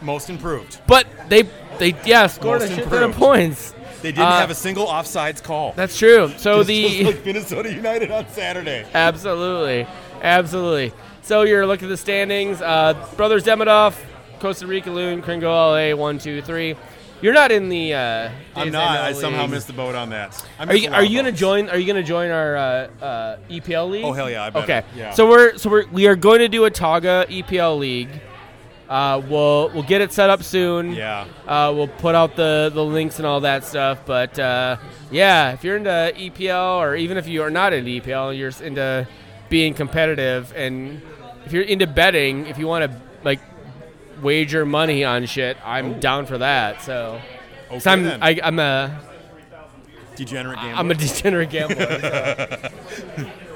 Speaker 3: Most improved.
Speaker 1: but they they yeah scored
Speaker 3: Most
Speaker 1: a shit ton of points.
Speaker 3: They didn't
Speaker 1: Uh,
Speaker 3: have a single offsides call.
Speaker 1: That's true. So
Speaker 3: Just-
Speaker 1: the
Speaker 3: just like Minnesota United on Saturday.
Speaker 1: Absolutely. Absolutely. So you're looking at the standings. Uh, Brothers Demidov, Costa Rica Loon, Kringle LA, one, two, three. You're not in the. Uh,
Speaker 3: I'm not. I
Speaker 1: League.
Speaker 3: somehow missed the boat on that.
Speaker 1: Are you are you gonna join? Are you gonna join our uh, uh, EPL league?
Speaker 3: Oh, hell yeah.
Speaker 1: Okay.
Speaker 3: Yeah.
Speaker 1: So we're so we're we are going to do a Taga EPL league. Uh, we'll we'll get it set up soon.
Speaker 3: Yeah.
Speaker 1: Uh, we'll put out the, the links and all that stuff. But uh, yeah, if you're into EPL or even if you are not into EPL, you're into being competitive, and if you're into betting, if you want to like wager money on shit, I'm down for that. So,
Speaker 3: Okay
Speaker 1: I'm
Speaker 3: then.
Speaker 1: I, I'm a
Speaker 3: Degenerate gambler.
Speaker 1: I'm a degenerate gambler. so.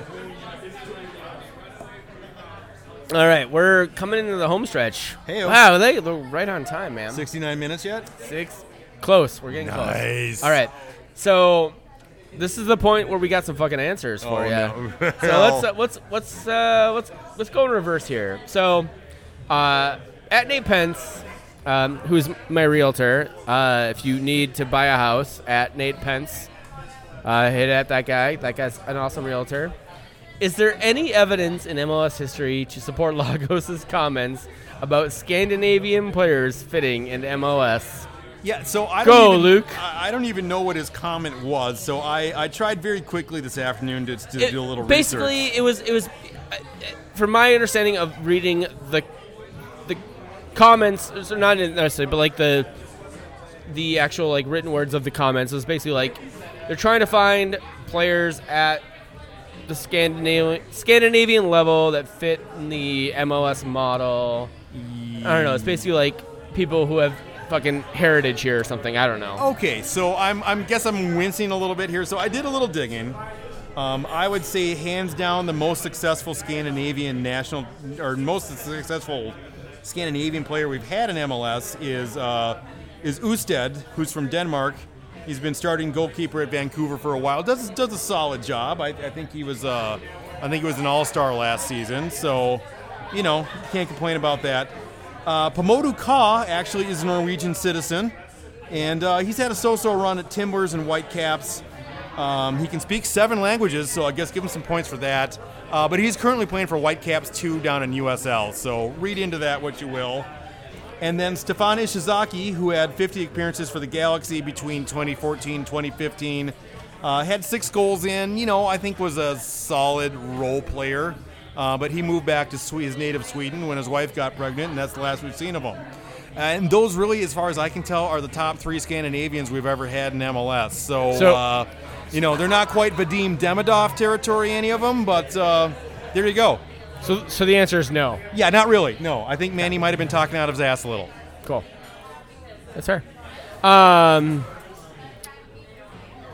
Speaker 1: All right, we're coming into the home stretch.
Speaker 3: Heyo.
Speaker 1: Wow, they, they're right on time, man.
Speaker 3: 69 minutes yet?
Speaker 1: Six. Close. We're getting
Speaker 3: Nice.
Speaker 1: close. All right. So this is the point where we got some fucking answers for
Speaker 3: Oh,
Speaker 1: you.
Speaker 3: no.
Speaker 1: So let's uh, let's let's uh, let's let's go in reverse here. So uh, at Nate Pence, um, who's my realtor, uh, if you need to buy a house at Nate Pence, uh, hit at that guy. That guy's an awesome realtor. Is there any evidence in MLS history to support Lagos's comments about Scandinavian players fitting in MLS?
Speaker 3: Yeah, so I
Speaker 1: Go,
Speaker 3: don't even,
Speaker 1: Luke.
Speaker 3: I, I don't even know what his comment was. So I, I tried very quickly this afternoon to, to
Speaker 1: It-
Speaker 3: do a little
Speaker 1: basically
Speaker 3: research.
Speaker 1: it was it was uh, from my understanding of reading the the comments so not necessarily but like the the actual like written words of the comments was basically like they're trying to find players at the Scandinavian Scandinavian level that fit in the MLS model. I don't know. It's basically like people who have fucking heritage here or something. I don't know.
Speaker 3: Okay, so I'm I'm guess I'm wincing a little bit here. So I did a little digging. Um, I would say hands down the most successful Scandinavian national or most successful Scandinavian player we've had in MLS is uh, is Ousted, who's from Denmark. He's been starting goalkeeper at Vancouver for a while. does does a solid job. I, I think he was uh, I think he was an All Star last season. So you know can't complain about that. Uh, Pa Modou Kah actually is a Norwegian citizen, and uh, he's had a so-so run at Timbers and Whitecaps. Um, he can speak seven languages, so I guess give him some points for that. Uh, but he's currently playing for Whitecaps 2 down in USL, so read into that what you will. And then Stefan Ishizaki, who had 50 appearances for the Galaxy between 2014 and 2015, uh, had six goals in. You know, I think was a solid role player. Uh, but he moved back to his native Sweden when his wife got pregnant, and that's the last we've seen of him. And those really, as far as I can tell, are the top three Scandinavians we've ever had in MLS. So,
Speaker 1: So-
Speaker 3: uh, you know, they're not quite Vadim Demidov territory, any of them, but uh, there you go.
Speaker 1: So, so the answer is no.
Speaker 3: Yeah, not really. No, I think Manny might have been talking out of his ass a little.
Speaker 1: Cool. That's fair. Um,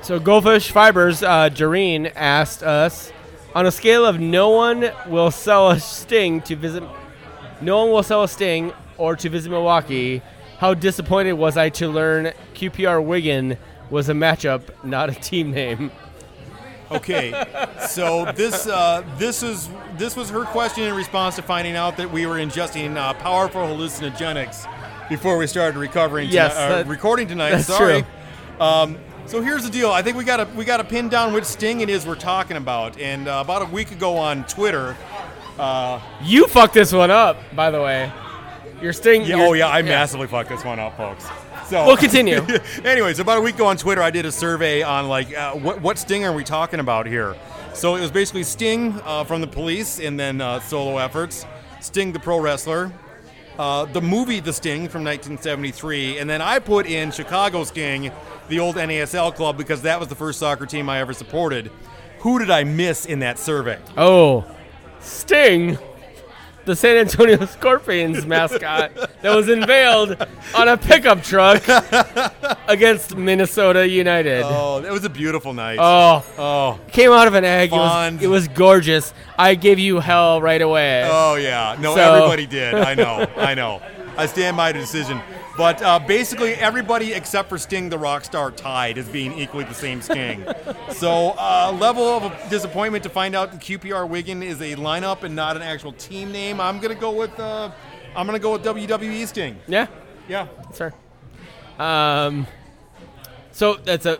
Speaker 1: so Goldfish Fibers, uh, Jareen asked us, on a scale of no one will sell a sting to visit, no one will sell a sting or to visit Milwaukee. How disappointed was I to learn QPR Wigan was a matchup, not a team name?
Speaker 3: Okay, so this uh, this is this was her question in response to finding out that we were ingesting uh, powerful hallucinogenics before we started recovering.
Speaker 1: Yes,
Speaker 3: tonight- uh, recording tonight.
Speaker 1: that's
Speaker 3: Sorry.
Speaker 1: true.
Speaker 3: Um, so here's the deal. I think we got to we got to pin down which sting it is we're talking about. And uh, about a week ago on Twitter.
Speaker 1: You fucked this one up, by the way. Your sting.
Speaker 3: Yeah,
Speaker 1: your-
Speaker 3: oh yeah, I massively fucked this one up, folks. So
Speaker 1: We'll continue.
Speaker 3: Anyways, about a week ago on Twitter, I did a survey on like uh, what what Sting are we talking about here. So it was basically Sting uh, from the Police, and then uh, solo efforts. Sting the pro wrestler, uh, the movie The Sting from 1973, and then I put in Chicago Sting, the old NASL club, because that was the first soccer team I ever supported. Who did I miss in that survey?
Speaker 1: Oh, Sting, the San Antonio Scorpions mascot that was unveiled on a pickup truck against Minnesota United.
Speaker 3: Oh, that was a beautiful night.
Speaker 1: Oh,
Speaker 3: oh,
Speaker 1: came out of an egg. It was, it was gorgeous. I gave you hell right away.
Speaker 3: Oh yeah, no,
Speaker 1: So-
Speaker 3: everybody did. I know, I know. I stand by the decision. But uh, basically, everybody except for Sting the Rockstar tied as being equally the same Sting. so, uh, level of disappointment to find out that QPR Wigan is a lineup and not an actual team name. I'm gonna go with uh, I'm gonna go with WWE Sting.
Speaker 1: Yeah,
Speaker 3: Yeah.
Speaker 1: that's fair. Um, so that's a.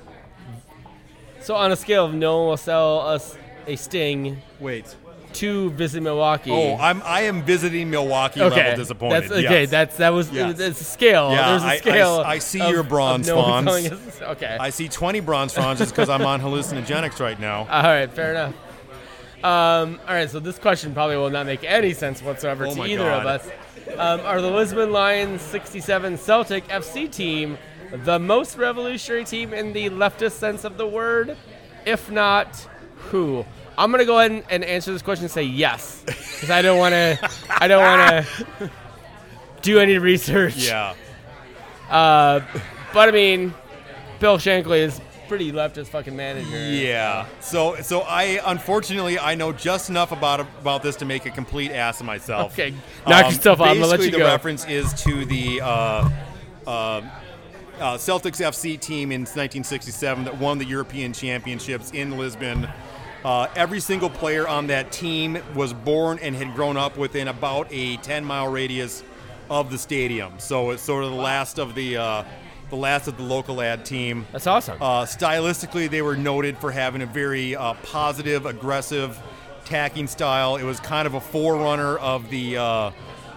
Speaker 1: So on a scale of no one will sell us a Sting
Speaker 3: Wait.
Speaker 1: To visit Milwaukee.
Speaker 3: Oh, I'm I am visiting Milwaukee
Speaker 1: okay.
Speaker 3: level disappointed.
Speaker 1: That's okay.
Speaker 3: yes.
Speaker 1: That's that was
Speaker 3: Yes.
Speaker 1: it's a scale.
Speaker 3: Yeah,
Speaker 1: There's a
Speaker 3: I- I-
Speaker 1: scale.
Speaker 3: I see
Speaker 1: of-
Speaker 3: your bronze
Speaker 1: no us- Okay.
Speaker 3: I see 20 bronze fronds just because I'm on hallucinogenics right now.
Speaker 1: All right, fair enough. Um, all right, so this question probably will not make any sense whatsoever
Speaker 3: Oh
Speaker 1: to either of us. Um, are the Lisbon Lions 67 Celtic FC team the most revolutionary team in the leftist sense of the word? If not, who? I'm gonna go ahead and, and answer this question and say yes, because I don't want to. I don't want to do any research.
Speaker 3: Yeah.
Speaker 1: Uh, but I mean, Bill Shankly is pretty leftist fucking manager.
Speaker 3: Yeah. So so I unfortunately I know just enough about about this to make a complete ass of myself.
Speaker 1: Okay, knock yourself out. I'm gonna let
Speaker 3: basically
Speaker 1: you
Speaker 3: the
Speaker 1: go.
Speaker 3: reference is to the uh, uh, uh, Celtics FC team in 1967 that won the European Championships in Lisbon. Uh, every single player on that team was born and had grown up within about a 10 mile radius of the stadium. So it's sort of the last of the uh, the last of the local ad team.
Speaker 1: That's awesome.
Speaker 3: Uh, stylistically, they were noted for having a very uh, positive, aggressive tacking style. It was kind of a forerunner of the uh,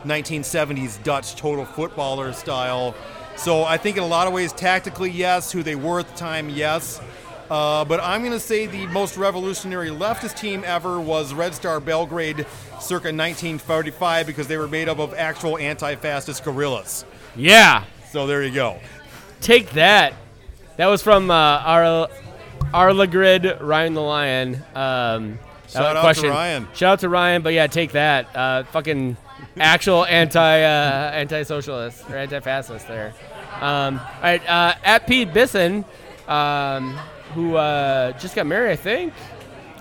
Speaker 3: 1970s Dutch total footballer style. So I think in a lot of ways, tactically, yes. Who they were at the time, yes. Uh, but I'm going to say the most revolutionary leftist team ever was Red Star Belgrade circa 1945 because they were made up of actual anti-fascist guerrillas.
Speaker 1: yeah.
Speaker 3: So there you go.
Speaker 1: Take that. That was from uh, Ar- Arla Grid, Ryan the Lion. Um,
Speaker 3: Shout out to
Speaker 1: question.
Speaker 3: Ryan.
Speaker 1: Shout out to Ryan, but yeah, take that. Uh, fucking actual anti uh, anti socialist or anti fascist there. Um, all right, uh, at Pete Bisson, um, who uh, just got married, I think.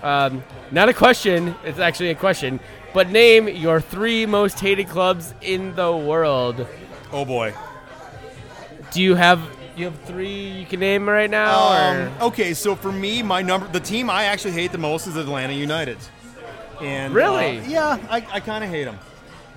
Speaker 1: Um, not a question. It's actually a question. But name your three most hated clubs in the world.
Speaker 3: Oh boy.
Speaker 1: Do you have you have three you can name right now?
Speaker 3: Um, okay, so for me, my number, the team I actually hate the most is Atlanta United. And
Speaker 1: Really?
Speaker 3: uh, yeah, I, I kind of hate them.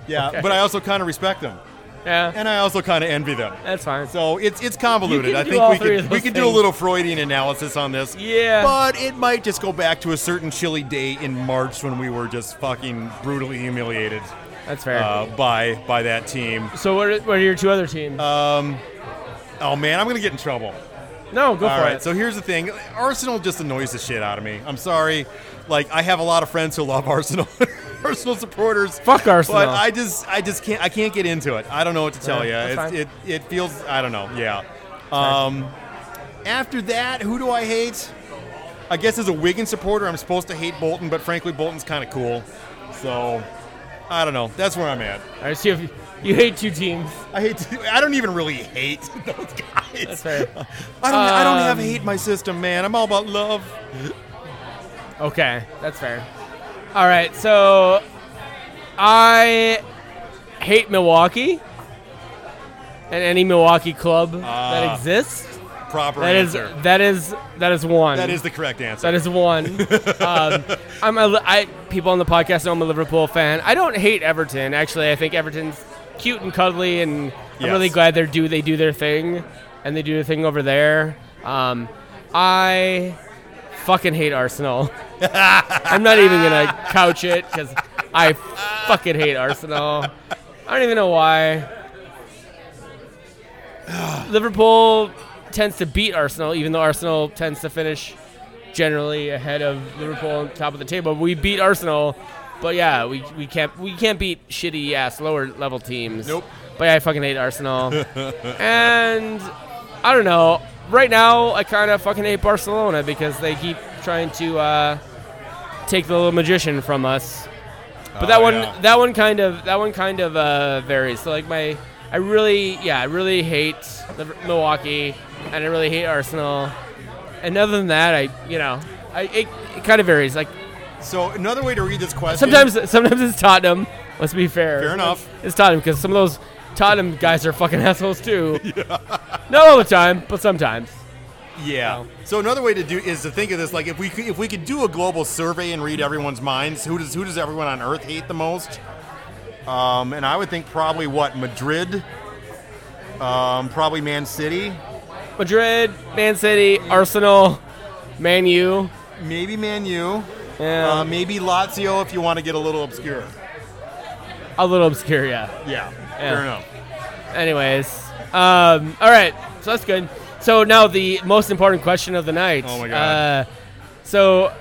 Speaker 3: Yeah,
Speaker 1: Okay.
Speaker 3: but I also kind of respect them,
Speaker 1: Yeah,
Speaker 3: and I also kind of envy them.
Speaker 1: that's fine.
Speaker 3: So it's it's convoluted. I think we could we could do a little Freudian analysis on this.
Speaker 1: Yeah.
Speaker 3: But it might just go back to a certain chilly day in March when we were just fucking brutally humiliated.
Speaker 1: That's fair.
Speaker 3: uh, by by that team.
Speaker 1: so what are, what are your two other teams?
Speaker 3: Um, oh man, I'm gonna get in trouble.
Speaker 1: no, go
Speaker 3: All
Speaker 1: for
Speaker 3: right,
Speaker 1: it.
Speaker 3: so here's the thing: Arsenal just annoys the shit out of me. I'm sorry. Like I have a lot of friends who love Arsenal, Arsenal supporters.
Speaker 1: Fuck Arsenal.
Speaker 3: But I just, I just can't, I can't get into it. I don't know what to tell
Speaker 1: Yeah,
Speaker 3: you. It, it, it feels, I don't know. Yeah. Um, after that, who do I hate? I guess as a Wigan supporter, I'm supposed to hate Bolton, but frankly, Bolton's kind of cool. So, I don't know. That's where I'm at.
Speaker 1: All right, so you, have, you hate two teams.
Speaker 3: I hate. To, I don't even really hate those guys.
Speaker 1: That's fair.
Speaker 3: I don't. I don't have
Speaker 1: Um,
Speaker 3: hate in my system, man. I'm all about love.
Speaker 1: Okay, that's fair. All right, so I hate Milwaukee and any Milwaukee club
Speaker 3: Ah,
Speaker 1: that exists.
Speaker 3: Proper
Speaker 1: That is
Speaker 3: answer.
Speaker 1: that is that is one.
Speaker 3: that is the correct answer.
Speaker 1: That is one. um, I'm a, I, people on the podcast know I'm a Liverpool fan. I don't hate Everton. Actually, I think Everton's cute and cuddly, and I'm
Speaker 3: Yes.
Speaker 1: really glad they do they do their thing, and they do their thing over there. Um, I fucking hate Arsenal. I'm not even gonna couch it because I fucking hate Arsenal. I don't even know why. Liverpool tends to beat Arsenal, even though Arsenal tends to finish generally ahead of Liverpool on top of the table. We beat Arsenal, but yeah, we, we can't we can't beat shitty ass lower level teams.
Speaker 3: Nope.
Speaker 1: But yeah, I fucking hate Arsenal. and I don't know. Right now, I kind of fucking hate Barcelona because they keep trying to uh, take the little magician from us. But that
Speaker 3: Oh,
Speaker 1: one,
Speaker 3: yeah.
Speaker 1: that one kind of, that one kind of uh, varies. So like my, I really, yeah, I really hate Milwaukee, and I really hate Arsenal. And other than that, I, you know, I it, it kind of varies. Like
Speaker 3: So another way to read this question.
Speaker 1: sometimes, sometimes it's Tottenham. Let's be fair.
Speaker 3: Fair enough.
Speaker 1: It's Tottenham because some of those Tottenham guys are fucking assholes too. Not all the time, but sometimes.
Speaker 3: Yeah. So another way to do is to think of this like if we could, if we could do a global survey and read everyone's minds, who does who does everyone on Earth hate the most? Um, and I would think probably what Madrid, um, probably Man City,
Speaker 1: Madrid, Man City, Arsenal, Man U.
Speaker 3: maybe Man U,
Speaker 1: Yeah,
Speaker 3: uh, maybe Lazio if you want to get a little obscure.
Speaker 1: a little obscure, yeah.
Speaker 3: Yeah. Fair enough.
Speaker 1: Anyways, um, all right, so that's good. So now the most important question of the night.
Speaker 3: Oh my God.
Speaker 1: Uh, so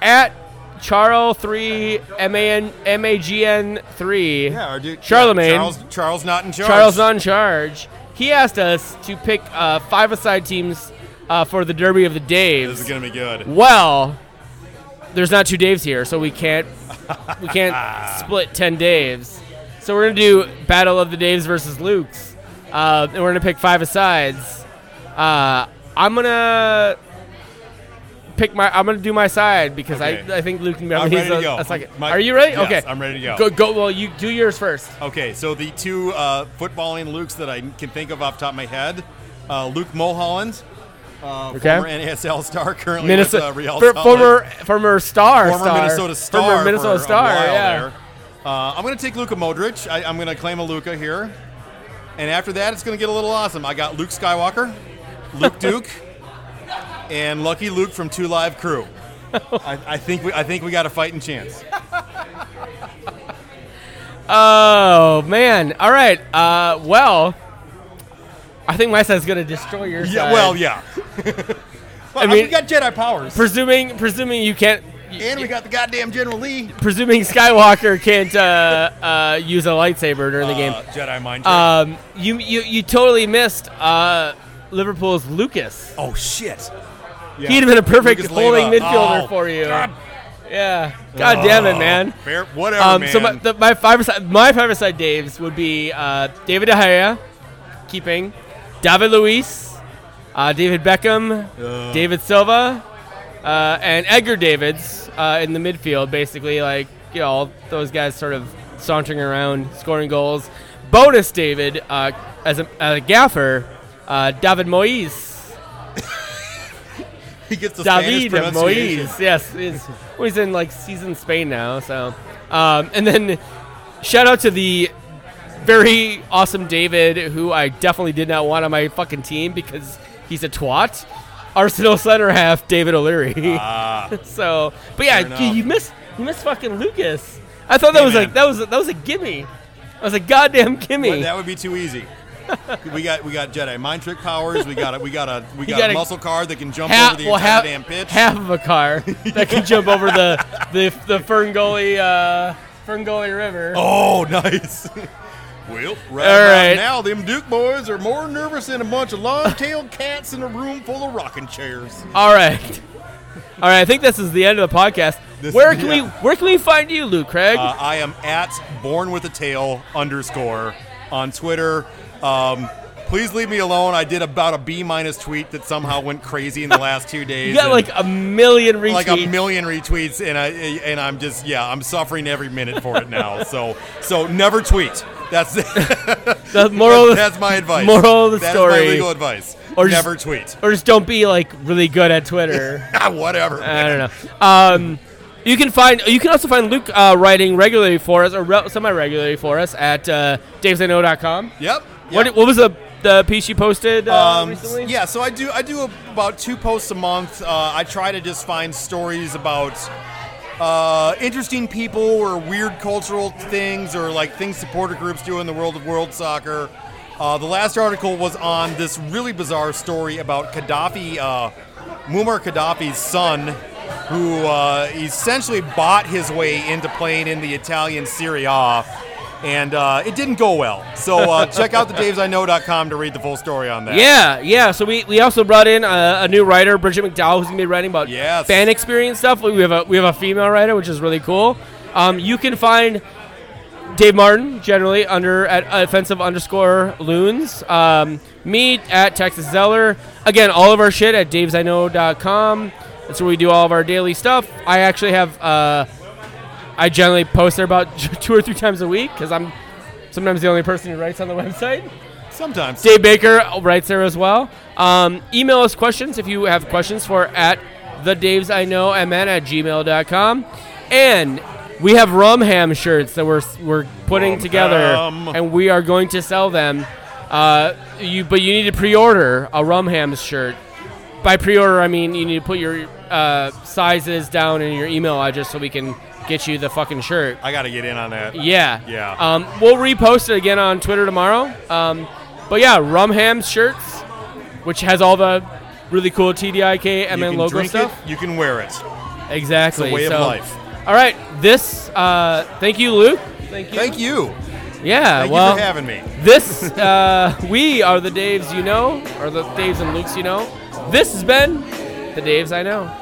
Speaker 1: at Charles three M A N M A G N three.
Speaker 3: Yeah. Our dude,
Speaker 1: Charlemagne.
Speaker 3: Charles Charles not in charge.
Speaker 1: Charles on charge. He asked us to pick uh, five-a-side teams uh, for the Derby of the Daves.
Speaker 3: This is gonna be good.
Speaker 1: Well, there's not two Daves here, so we can't we can't split ten Daves. So we're gonna do Battle of the Daves versus Luke's, uh, and we're gonna pick five asides. Uh, I'm gonna pick my. I'm gonna do my side because
Speaker 3: Okay.
Speaker 1: I I think Luke can
Speaker 3: I'm
Speaker 1: he's
Speaker 3: ready to
Speaker 1: a,
Speaker 3: go.
Speaker 1: a second.
Speaker 3: My-
Speaker 1: Are you ready?
Speaker 3: Yes,
Speaker 1: okay,
Speaker 3: I'm ready to go.
Speaker 1: Go go. Well, you do yours first.
Speaker 3: Okay, so the two uh, footballing Lukes that I can think of off the top of my head, uh, Luke Mulholland, uh,
Speaker 1: Okay.
Speaker 3: former NASL star, currently
Speaker 1: Minnesota,
Speaker 3: with uh, Real
Speaker 1: for-
Speaker 3: Salt Lake.
Speaker 1: former former star,
Speaker 3: former
Speaker 1: star,
Speaker 3: Minnesota star,
Speaker 1: former Minnesota
Speaker 3: for
Speaker 1: star.
Speaker 3: a while
Speaker 1: yeah.
Speaker 3: there. Uh, I'm going to take Luka Modric. I, I'm going to claim a Luka here, and after that, it's going to get a little awesome. I got Luke Skywalker, Luke Duke, and Lucky Luke from Two Live Crew. I, I think we I think we got a fighting chance.
Speaker 1: Oh man! All right. Uh, well, I think my side's gonna destroy your
Speaker 3: Yeah,
Speaker 1: side.
Speaker 3: well, yeah.
Speaker 1: I
Speaker 3: I
Speaker 1: mean-
Speaker 3: we got Jedi powers,
Speaker 1: presuming presuming you can't.
Speaker 3: And we got the goddamn General Lee.
Speaker 1: presuming Skywalker can't uh, uh, use a lightsaber during the game.
Speaker 3: Uh, Jedi mind trick.
Speaker 1: Um, you, you you totally missed uh, Liverpool's Lucas.
Speaker 3: oh shit! Yeah.
Speaker 1: He'd have been a perfect
Speaker 3: Lucas
Speaker 1: holding
Speaker 3: Leiva.
Speaker 1: midfielder
Speaker 3: Oh,
Speaker 1: for you.
Speaker 3: God.
Speaker 1: Yeah. God damn it,
Speaker 3: Oh,
Speaker 1: man.
Speaker 3: Fair, whatever,
Speaker 1: Um,
Speaker 3: man.
Speaker 1: so my, the, my five side my five side Daves would be uh, David De Gea, keeping, David Luiz, uh, David Beckham, David Silva, uh, and Edgar Davids uh, in the midfield. Basically, like you know, all those guys sort of sauntering around, scoring goals. Bonus David uh, as a, a gaffer, uh, David Moyes.
Speaker 3: he gets the
Speaker 1: David
Speaker 3: pronunciation.
Speaker 1: Moyes. Yes, he's, well, he's in like season Spain now. So, um, and then shout out to the very awesome David, who I definitely did not want on my fucking team because he's a twat. Arsenal center half David O'Leary.
Speaker 3: Ah,
Speaker 1: so, but yeah, you, you missed you missed fucking Lucas. I thought that
Speaker 3: Hey,
Speaker 1: was
Speaker 3: man.
Speaker 1: like that was that was a gimme. That was a goddamn gimme.
Speaker 3: But that would be too easy. we got we got Jedi mind trick powers. We got a, we got a we got
Speaker 1: gotta-
Speaker 3: a muscle car that can jump
Speaker 1: half,
Speaker 3: over the
Speaker 1: well,
Speaker 3: entire
Speaker 1: half,
Speaker 3: damn pitch.
Speaker 1: half of a car that can jump over the the the Ferngully uh, Ferngully River.
Speaker 3: Oh, nice. Well, right
Speaker 1: All right.
Speaker 3: now, them Duke boys are more nervous than a bunch of long-tailed cats in a room full of rocking chairs.
Speaker 1: All right, all right. I think this is the end of the podcast.
Speaker 3: This-
Speaker 1: where can we
Speaker 3: yeah.
Speaker 1: where can we find you, Luke Craig?
Speaker 3: Uh, I am at born with a tail underscore on Twitter. Um, please leave me alone. I did about a B minus tweet that somehow went crazy in the last two days.
Speaker 1: you got
Speaker 3: and-
Speaker 1: like a million retweets.
Speaker 3: like a million retweets, and I and I'm just yeah, I'm suffering every minute for it now. So so never tweet. That's
Speaker 1: the moral. of-
Speaker 3: that's my advice.
Speaker 1: Moral of the
Speaker 3: That's
Speaker 1: story.
Speaker 3: my legal advice.
Speaker 1: Or just-
Speaker 3: never tweet.
Speaker 1: or just don't be like really good at Twitter.
Speaker 3: Whatever.
Speaker 1: I don't know. Um, you can find you can also find Luke uh, writing regularly for us or re- semi-regularly for us at uh, davesIknow.com.
Speaker 3: Yep.
Speaker 1: What
Speaker 3: yep.
Speaker 1: what was the the piece you posted uh,
Speaker 3: Um,
Speaker 1: recently?
Speaker 3: yeah, so I do I do about two posts a month. Uh, I try to just find stories about uh, interesting people or weird cultural things or like things supporter groups do in the world of world soccer. Uh, the last article was on this really bizarre story about Gaddafi, uh, Muammar Gaddafi's son, who uh, essentially bought his way into playing in the Italian Serie A. And uh, it didn't go well. So uh, check out the davesIknow.com to read the full story on that.
Speaker 1: Yeah, yeah. So we, we also brought in a, a new writer, Bridget McDowell, who's gonna be writing about
Speaker 3: Yes.
Speaker 1: fan experience stuff. We have a we have a female writer, which is really cool. Um, you can find Dave Martin generally under at offensive underscore loons. Um, me at Texas Zeller. Again, all of our shit at davesIknow.com. That's where we do all of our daily stuff. I actually have uh, I generally post there about two or three times a week because I'm sometimes the only person who writes on the website.
Speaker 3: Sometimes.
Speaker 1: Dave Baker writes there as well. Um, email us questions if you have questions for at the Daves I know mn at gmail.com. And we have rum ham shirts that we're we're putting
Speaker 3: Rum
Speaker 1: together
Speaker 3: ham.
Speaker 1: and we are going to sell them. Uh, you but you need to pre-order a rum ham shirt. By pre-order, I mean you need to put your uh, sizes down in your email address so we can get you the fucking shirt.
Speaker 3: I got to get in on that.
Speaker 1: Yeah.
Speaker 3: Yeah.
Speaker 1: Um, we'll repost it again on Twitter tomorrow. Um, but yeah, Rum Hams shirts, which has all the really cool TDIK
Speaker 3: you
Speaker 1: MN
Speaker 3: can
Speaker 1: logo
Speaker 3: drink
Speaker 1: stuff.
Speaker 3: it, you can wear it.
Speaker 1: Exactly.
Speaker 3: It's a way of life.
Speaker 1: All right. This. Uh, thank you, Luke. Thank you.
Speaker 3: Thank you.
Speaker 1: Yeah.
Speaker 3: Thank
Speaker 1: well,
Speaker 3: you for having me.
Speaker 1: this. Uh, we are the Daves you know, or the Daves and Lukes you know. This has been the Daves I know.